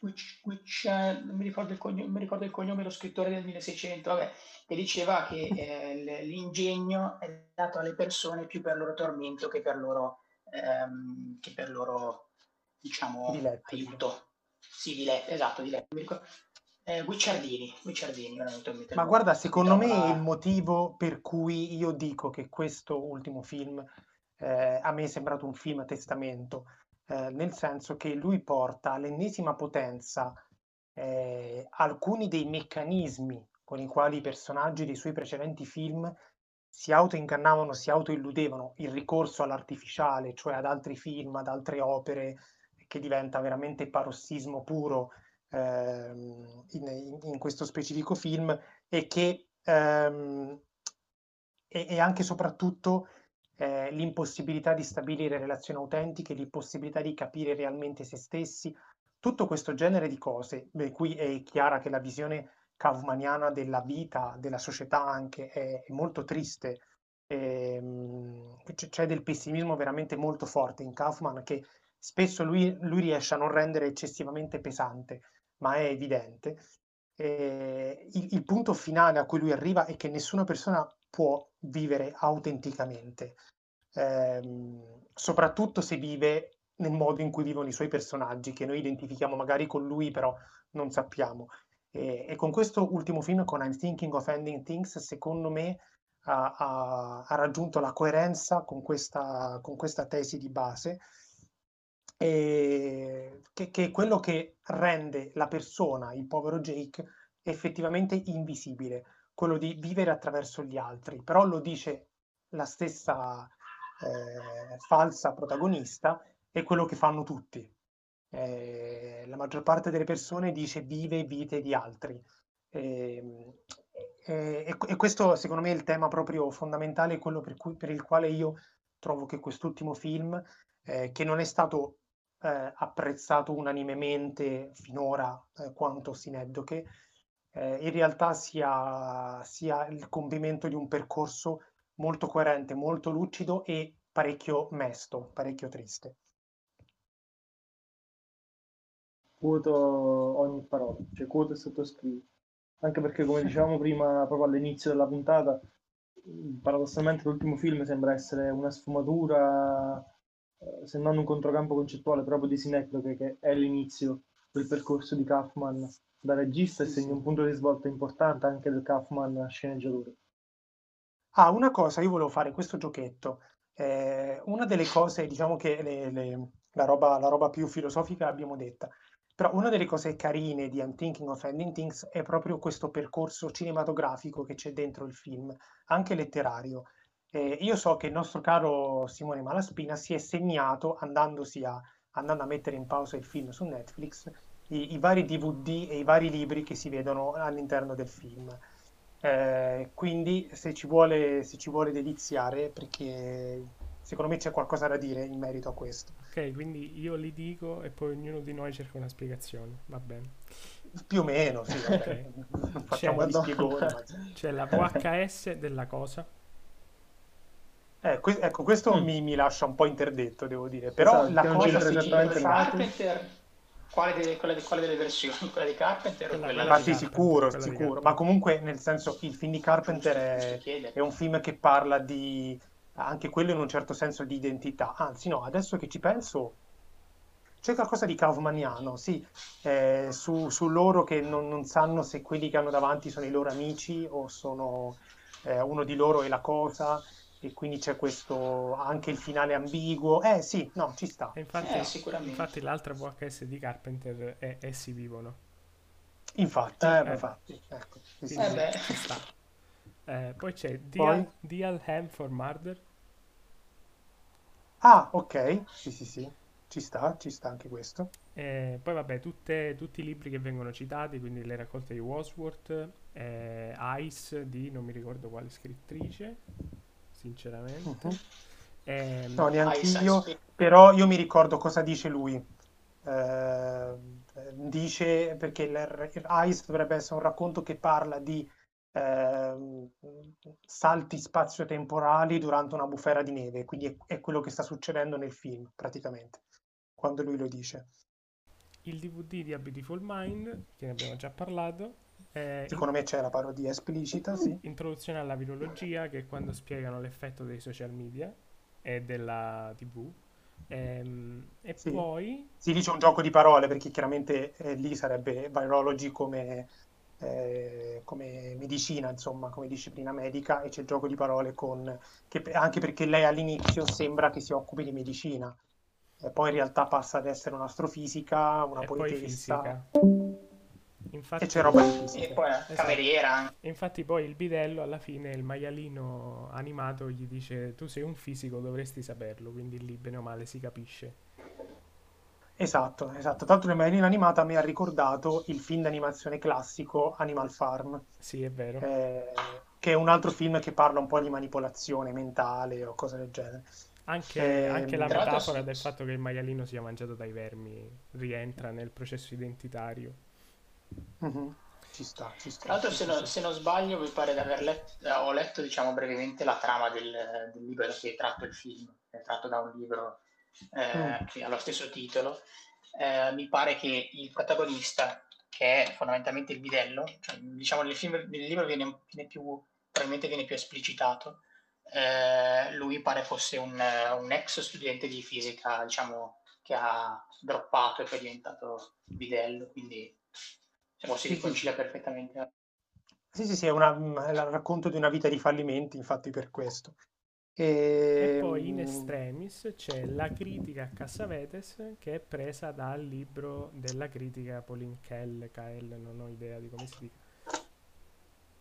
which, which, uh, non, mi ricordo il cognome, mi ricordo il cognome dello scrittore del 1600, vabbè, che diceva che eh, l'ingegno è dato alle persone più per loro tormento che per loro, ehm, che per loro diciamo, diletti. aiuto. Sì, diletti, esatto, ricordo, eh, Guicciardini, Guicciardini Ma guarda, secondo me la... il motivo per cui io dico che questo ultimo film eh, a me è sembrato un film a testamento, eh, nel senso che lui porta all'ennesima potenza eh, alcuni dei meccanismi con i quali i personaggi dei suoi precedenti film si autoingannavano, si autoilludevano, il ricorso all'artificiale, cioè ad altri film, ad altre opere, che diventa veramente parossismo puro ehm, in, in, questo specifico film e che ehm, e, e, anche e soprattutto eh, l'impossibilità di stabilire relazioni autentiche, l'impossibilità di capire realmente se stessi, tutto questo genere di cose, beh, qui è chiara che la visione kaufmaniana della vita, della società anche, è, è molto triste, ehm, c'è del pessimismo veramente molto forte in Kaufman che spesso lui, lui riesce a non rendere eccessivamente pesante, ma è evidente. Eh, il, il, punto finale a cui lui arriva è che nessuna persona può vivere autenticamente, eh, soprattutto se vive nel modo in cui vivono i suoi personaggi, che noi identifichiamo magari con lui, però non sappiamo. E, e con questo ultimo film, con I'm Thinking of Ending Things, secondo me ha, ha, ha raggiunto la coerenza con questa, con questa tesi di base che, che è quello che rende la persona, il povero Jake, effettivamente invisibile, quello di vivere attraverso gli altri, però lo dice la stessa eh, falsa protagonista, è quello che fanno tutti. Eh, la maggior parte delle persone dice vive vite di altri. Eh, e, e, questo secondo me è il tema proprio fondamentale, quello per, cui, per il quale io trovo che quest'ultimo film, eh, che non è stato eh, apprezzato unanimemente finora eh, quanto Sineddoche, eh, in realtà sia, sia il compimento di un percorso molto coerente, molto lucido e parecchio mesto, parecchio triste. Quoto ogni parola, cioè quoto e sottoscrivo. anche perché come dicevamo prima, proprio all'inizio della puntata, paradossalmente l'ultimo film sembra essere una sfumatura, eh, se non un controcampo concettuale proprio di Sinecdoche, che è l'inizio del percorso di Kaufman da regista e segna un punto di svolta importante anche del Kaufman sceneggiatore. Ah, una cosa, io volevo fare questo giochetto. Eh, una delle cose, diciamo che le, le, la, roba, la roba più filosofica l'abbiamo detta, però una delle cose carine di I'm Thinking of Ending Things è proprio questo percorso cinematografico che c'è dentro il film, anche letterario. Eh, io so che il nostro caro Simone Malaspina si è segnato, andandosi a, andando a mettere in pausa il film su Netflix, i, i vari DVD e i vari libri che si vedono all'interno del film. Eh, quindi se ci, vuole, se ci vuole deliziare, perché secondo me c'è qualcosa da dire in merito a questo. Ok, quindi io li dico e poi ognuno di noi cerca una spiegazione, va bene. Più o meno, sì, okay. facciamo gli spiegoni. Ma... C'è la VHS della cosa. Eh, que- ecco, questo mm. mi, mi, lascia un po' interdetto, devo dire. Però esatto, la cosa esattamente Carpenter quale, delle, quale, quale delle versioni? Quella di Carpenter o quella, quella di... sì, sicuro, quella sicuro. Ma comunque, nel senso, il film di Carpenter è, è un film che parla di... anche quello in un certo senso di identità. Anzi, no, adesso che ci penso, c'è qualcosa di kaufmaniano, sì, eh, su, su, loro che non, non, sanno se quelli che hanno davanti sono i loro amici o sono eh, uno di loro è la cosa e quindi c'è questo anche il finale ambiguo. Eh sì, no, ci sta. infatti, eh, sicuramente. infatti l'altra VHS di Carpenter è Essi vivono. Infatti, eh, eh, infatti ecco, sì, sì, eh. Eh, poi c'è Dial, Dial Ham for Murder. Ah, ok, sì, sì, sì. Ci sta, ci sta anche questo. Eh, poi vabbè, tutte, tutti i libri che vengono citati, quindi le raccolte di Wordsworth, eh, Ice di non mi ricordo quale scrittrice, sinceramente. Uh-huh. Eh, no, neanche io, però io mi ricordo cosa dice lui. Eh, dice perché Ice dovrebbe essere un racconto che parla di eh, salti spazio-temporali durante una bufera di neve, quindi è, è, quello che sta succedendo nel film praticamente, quando lui lo dice. Il DVD di A Beautiful Mind, che ne abbiamo già parlato, eh, Secondo me c'è la parodia esplicita, sì. Introduzione alla virologia, che è quando spiegano l'effetto dei social media e della TV. Ehm, e sì. poi... Si dice un gioco di parole, perché chiaramente eh, lì sarebbe virology come, eh, come medicina, insomma, come disciplina medica, e c'è il gioco di parole con... Che, anche perché lei all'inizio sembra che si occupi di medicina, e poi in realtà passa ad essere un'astrofisica, una e poetessa. Infatti, e c'è roba di fisica. E poi la esatto. cameriera. Infatti poi il bidello alla fine, il maialino animato gli dice tu sei un fisico, dovresti saperlo, quindi lì bene o male si capisce. Esatto, esatto. L'altro il maialino animata mi ha ricordato il film d'animazione classico Animal Farm. Sì, è vero. Eh, che è un altro film che parla un po' di manipolazione mentale o cose del genere. Anche, eh, anche la metafora del fatto che il maialino sia mangiato dai vermi rientra nel processo identitario. Mm-hmm. Ci sta, ci sta. Tra l'altro, se, no, se, non sbaglio, mi pare di aver letto, ho letto diciamo, brevemente la trama del, del libro da cui è tratto il film, è tratto da un libro eh, mm. che ha lo stesso titolo. Eh, mi pare che il protagonista, che è fondamentalmente il bidello, cioè, diciamo nel, film, nel libro viene, viene, più, probabilmente viene più esplicitato, eh, lui pare fosse un, un, ex studente di fisica, diciamo, che ha droppato e poi è diventato bidello, quindi diciamo, si riconcilia perfettamente. Sì, sì, sì, è, una, è il racconto di una vita di fallimenti, infatti per questo. E... e, poi in ehm, extremis c'è la critica a Cassavetes che è presa dal libro della critica Pauline Kell, Kell, non ho idea di come si dica.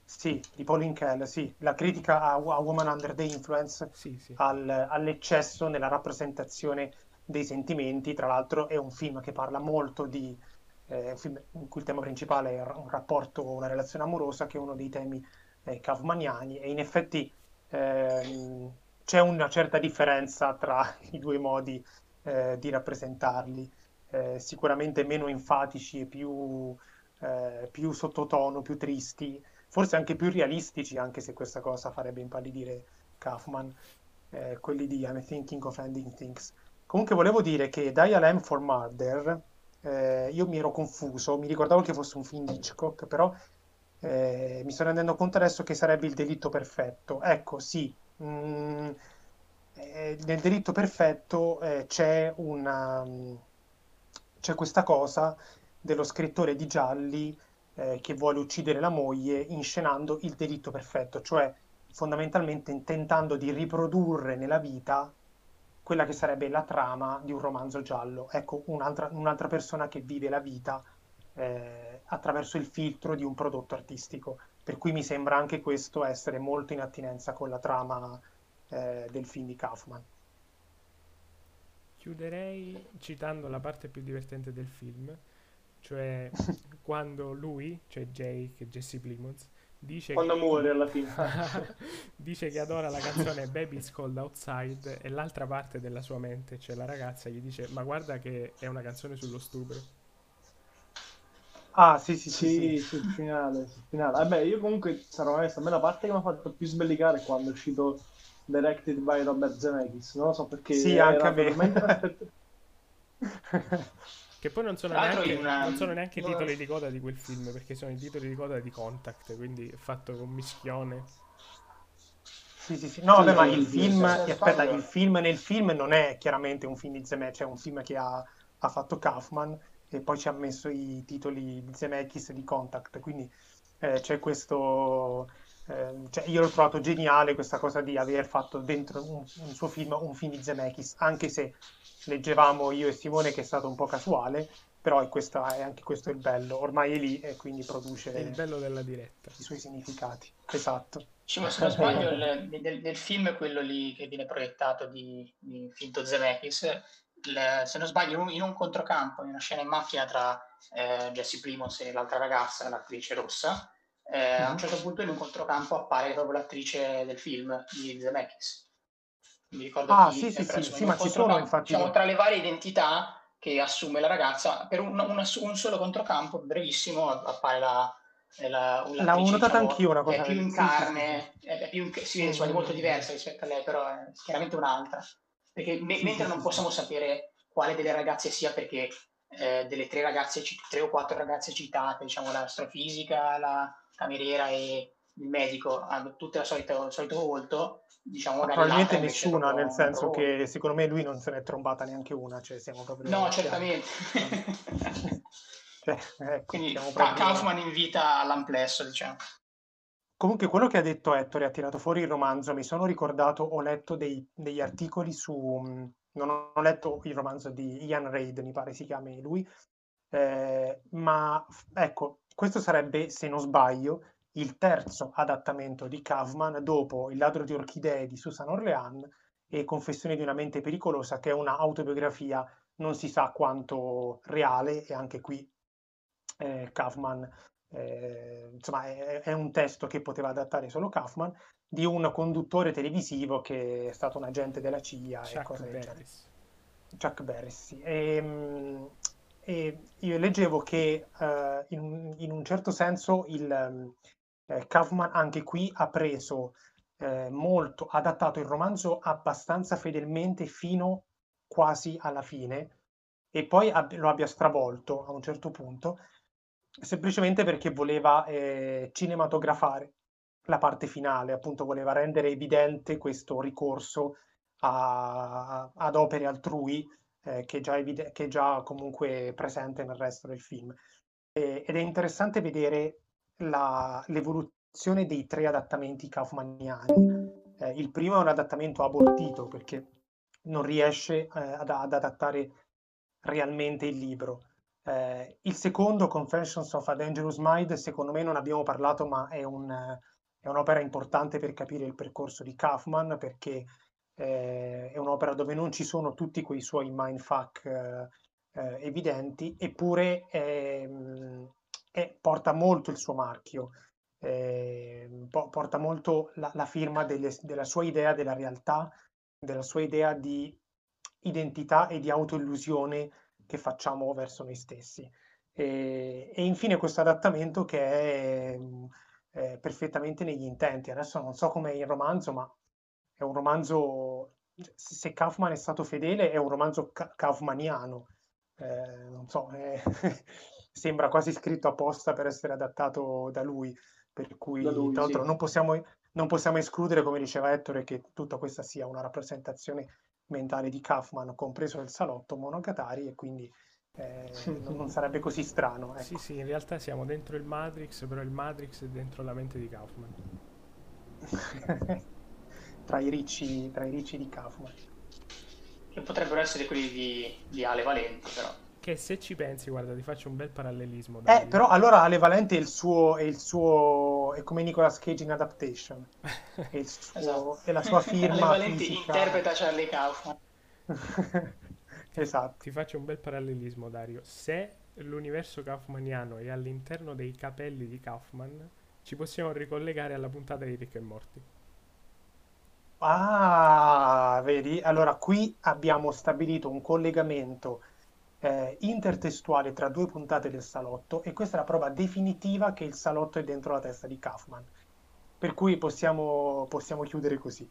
Sì, di Pauline Kell, sì, la critica a, a Woman Under the Influence sì, sì. Al, all'eccesso nella rappresentazione dei sentimenti, tra l'altro è un film che parla molto di eh, un film in cui il tema principale è un rapporto, una relazione amorosa, che è uno dei temi eh, kaufmaniani, e in effetti eh, c'è una certa differenza tra i due modi eh, di rappresentarli, eh, sicuramente meno enfatici e più, eh, più sottotono, più tristi, forse anche più realistici, anche se questa cosa farebbe impallidire Kaufman, quelli di I'm Thinking of Ending Things. Comunque volevo dire che Dial M for Murder eh, io mi ero confuso, mi ricordavo che fosse un film di Hitchcock, però eh, mi sto rendendo conto adesso che sarebbe il delitto perfetto. Ecco, sì, mm, eh, nel delitto perfetto eh, c'è una, c'è questa cosa dello scrittore di gialli eh, che vuole uccidere la moglie inscenando il delitto perfetto, cioè fondamentalmente tentando di riprodurre nella vita quella che sarebbe la trama di un romanzo giallo. Ecco, un'altra, un'altra persona che vive la vita eh, attraverso il filtro di un prodotto artistico. Per cui mi sembra anche questo essere molto in attinenza con la trama eh, del film di Kaufman. Chiuderei citando la parte più divertente del film, cioè quando lui, cioè Jay, che è Jesse Plimons, dice quando che... muore alla fine dice che adora la canzone Baby's Cold Outside e l'altra parte della sua mente, cioè la ragazza, gli dice ma guarda che è una canzone sullo stupro. Ah, sì, sì, sì, sì, sul finale, sul finale. Vabbè, io comunque sarò onesto, a me la parte che mi ha fatto più sbellicare è quando è uscito directed by Robert Zemeckis, non lo so perché Sì, anche a me. Che poi non sono neanche, una- non sono neanche i una- titoli di coda di quel film, perché sono i titoli di coda di Contact, quindi è fatto con mischione. Sì, sì, sì. No, vabbè, ma il film, aspetta, il film nel film non è chiaramente un film di Zemeckis, è un film che ha, ha fatto Kaufman e poi ci ha messo i titoli di Zemeckis di Contact, quindi eh, c'è questo... eh, cioè io l'ho trovato geniale questa cosa di aver fatto dentro un, un suo film un film di Zemeckis, anche se leggevamo io e Simone che è stato un po' casuale, però è, questa- è anche questo il bello, ormai è lì e quindi produce È il bello della diretta. i suoi significati. Esatto. Ma se non sbaglio, il- del, del film quello lì che viene proiettato di, di Finto Zemeckis, il- se non sbaglio, in un, controcampo, in una scena in macchina tra eh, Jesse Plimons e l'altra ragazza, l'attrice rossa, eh, a un certo punto in un controcampo appare proprio l'attrice del film di Zemeckis. Mi ricordo Ah, chi, sì, sì, sì, sì, ma ci sono controcampo, infatti... diciamo, tra le varie identità che assume la ragazza, per un, una- un solo controcampo, brevissimo, appare la, la, l'attrice, L'avevo notata diciamo, anch'io una è cosa più in sì, sì, sì, carne, è è più in, si vede insomma, di molto diversa rispetto a lei, però è chiaramente un'altra. Perché me- Sì, mentre sì, non sì, possiamo sì. sapere quale delle ragazze sia, perché eh, delle tre ragazze, tre o quattro ragazze citate, diciamo l'astrofisica, la cameriera e il medico, hanno tutte la solita, il solito volto, diciamo magari probabilmente nessuna, nel senso che secondo me lui non se n'è trombata neanche una, cioè siamo proprio No, certamente. Cioè, ecco, Quindi proprio... Kaufman invita all'amplesso, diciamo. Comunque quello che ha detto Ettore ha tirato fuori il romanzo, mi sono ricordato, ho letto dei- degli articoli su... mh, Non ho letto il romanzo di Ian Reid, mi pare si chiami lui, eh, ma ecco, questo sarebbe, se non sbaglio, il terzo adattamento di Kaufman dopo Il ladro di orchidee di Susan Orlean e Confessioni di una mente pericolosa, che è una autobiografia non si sa quanto reale, e anche qui eh, Kaufman, eh, insomma, è, è un testo che poteva adattare solo Kaufman, di un conduttore televisivo che è stato un agente della CIA e Chuck cose del genere. Berris. Chuck Berry, sì. E, mm, e io leggevo che eh, in, un- in un certo senso il eh, Kaufman anche qui ha preso eh, molto, ha adattato il romanzo abbastanza fedelmente fino quasi alla fine e poi ab- lo abbia stravolto a un certo punto, semplicemente perché voleva eh, cinematografare la parte finale, appunto voleva rendere evidente questo ricorso a- ad opere altrui eh, che, già evide- che già comunque presente nel resto del film. E- ed è interessante vedere l'evoluzione dei tre adattamenti kaufmaniani. Eh, il primo è un adattamento abortito perché non riesce eh, ad, ad adattare realmente il libro. Eh, il secondo, Confessions of a Dangerous Mind, secondo me non abbiamo parlato, ma è, un, è un'opera importante per capire il percorso di Kaufman, perché eh, è un'opera dove non ci sono tutti quei suoi mindfuck eh, eh, evidenti, eppure è, mh, è- porta molto il suo marchio, eh, po- porta molto la, la firma delle- della sua idea della realtà, della sua idea di identità e di autoillusione che facciamo verso noi stessi. E, e infine questo adattamento che è, mh, è perfettamente negli intenti. Adesso non so com'è il romanzo, ma è un romanzo, se se Kaufman è stato fedele, è un romanzo ca- kaufmaniano. Eh, non so, è- sembra quasi scritto apposta per essere adattato da lui, per cui lui, tra l'altro sì. non, possiamo, non possiamo escludere, come diceva Ettore, che tutta questa sia una rappresentazione mentale di Kaufman, compreso il salotto Monogatari, e quindi eh, non, sarebbe così strano. Ecco. Sì, sì, in realtà siamo dentro il Matrix, però il Matrix è dentro la mente di Kaufman. tra, i ricci, tra i ricci di Kaufman. Che potrebbero essere quelli di, di Ale Valente, però. Che se ci pensi, guarda, ti faccio un bel parallelismo. Eh, però allora Ale Valente è il suo, è il suo, è come Nicolas Cage in Adaptation, è, il suo- Esatto. è la sua firma Ale Valente fisica. interpreta Charlie Kaufman. esatto. Ti faccio un bel parallelismo, Dario. Se l'universo kaufmaniano è all'interno dei capelli di Kaufman, ci possiamo ricollegare alla puntata di Rick e Morty. Ah, vedi? Allora qui abbiamo stabilito un collegamento eh, intertestuale tra due puntate del salotto e questa è la prova definitiva che il salotto è dentro la testa di Kaufman. Per cui possiamo, possiamo chiudere così.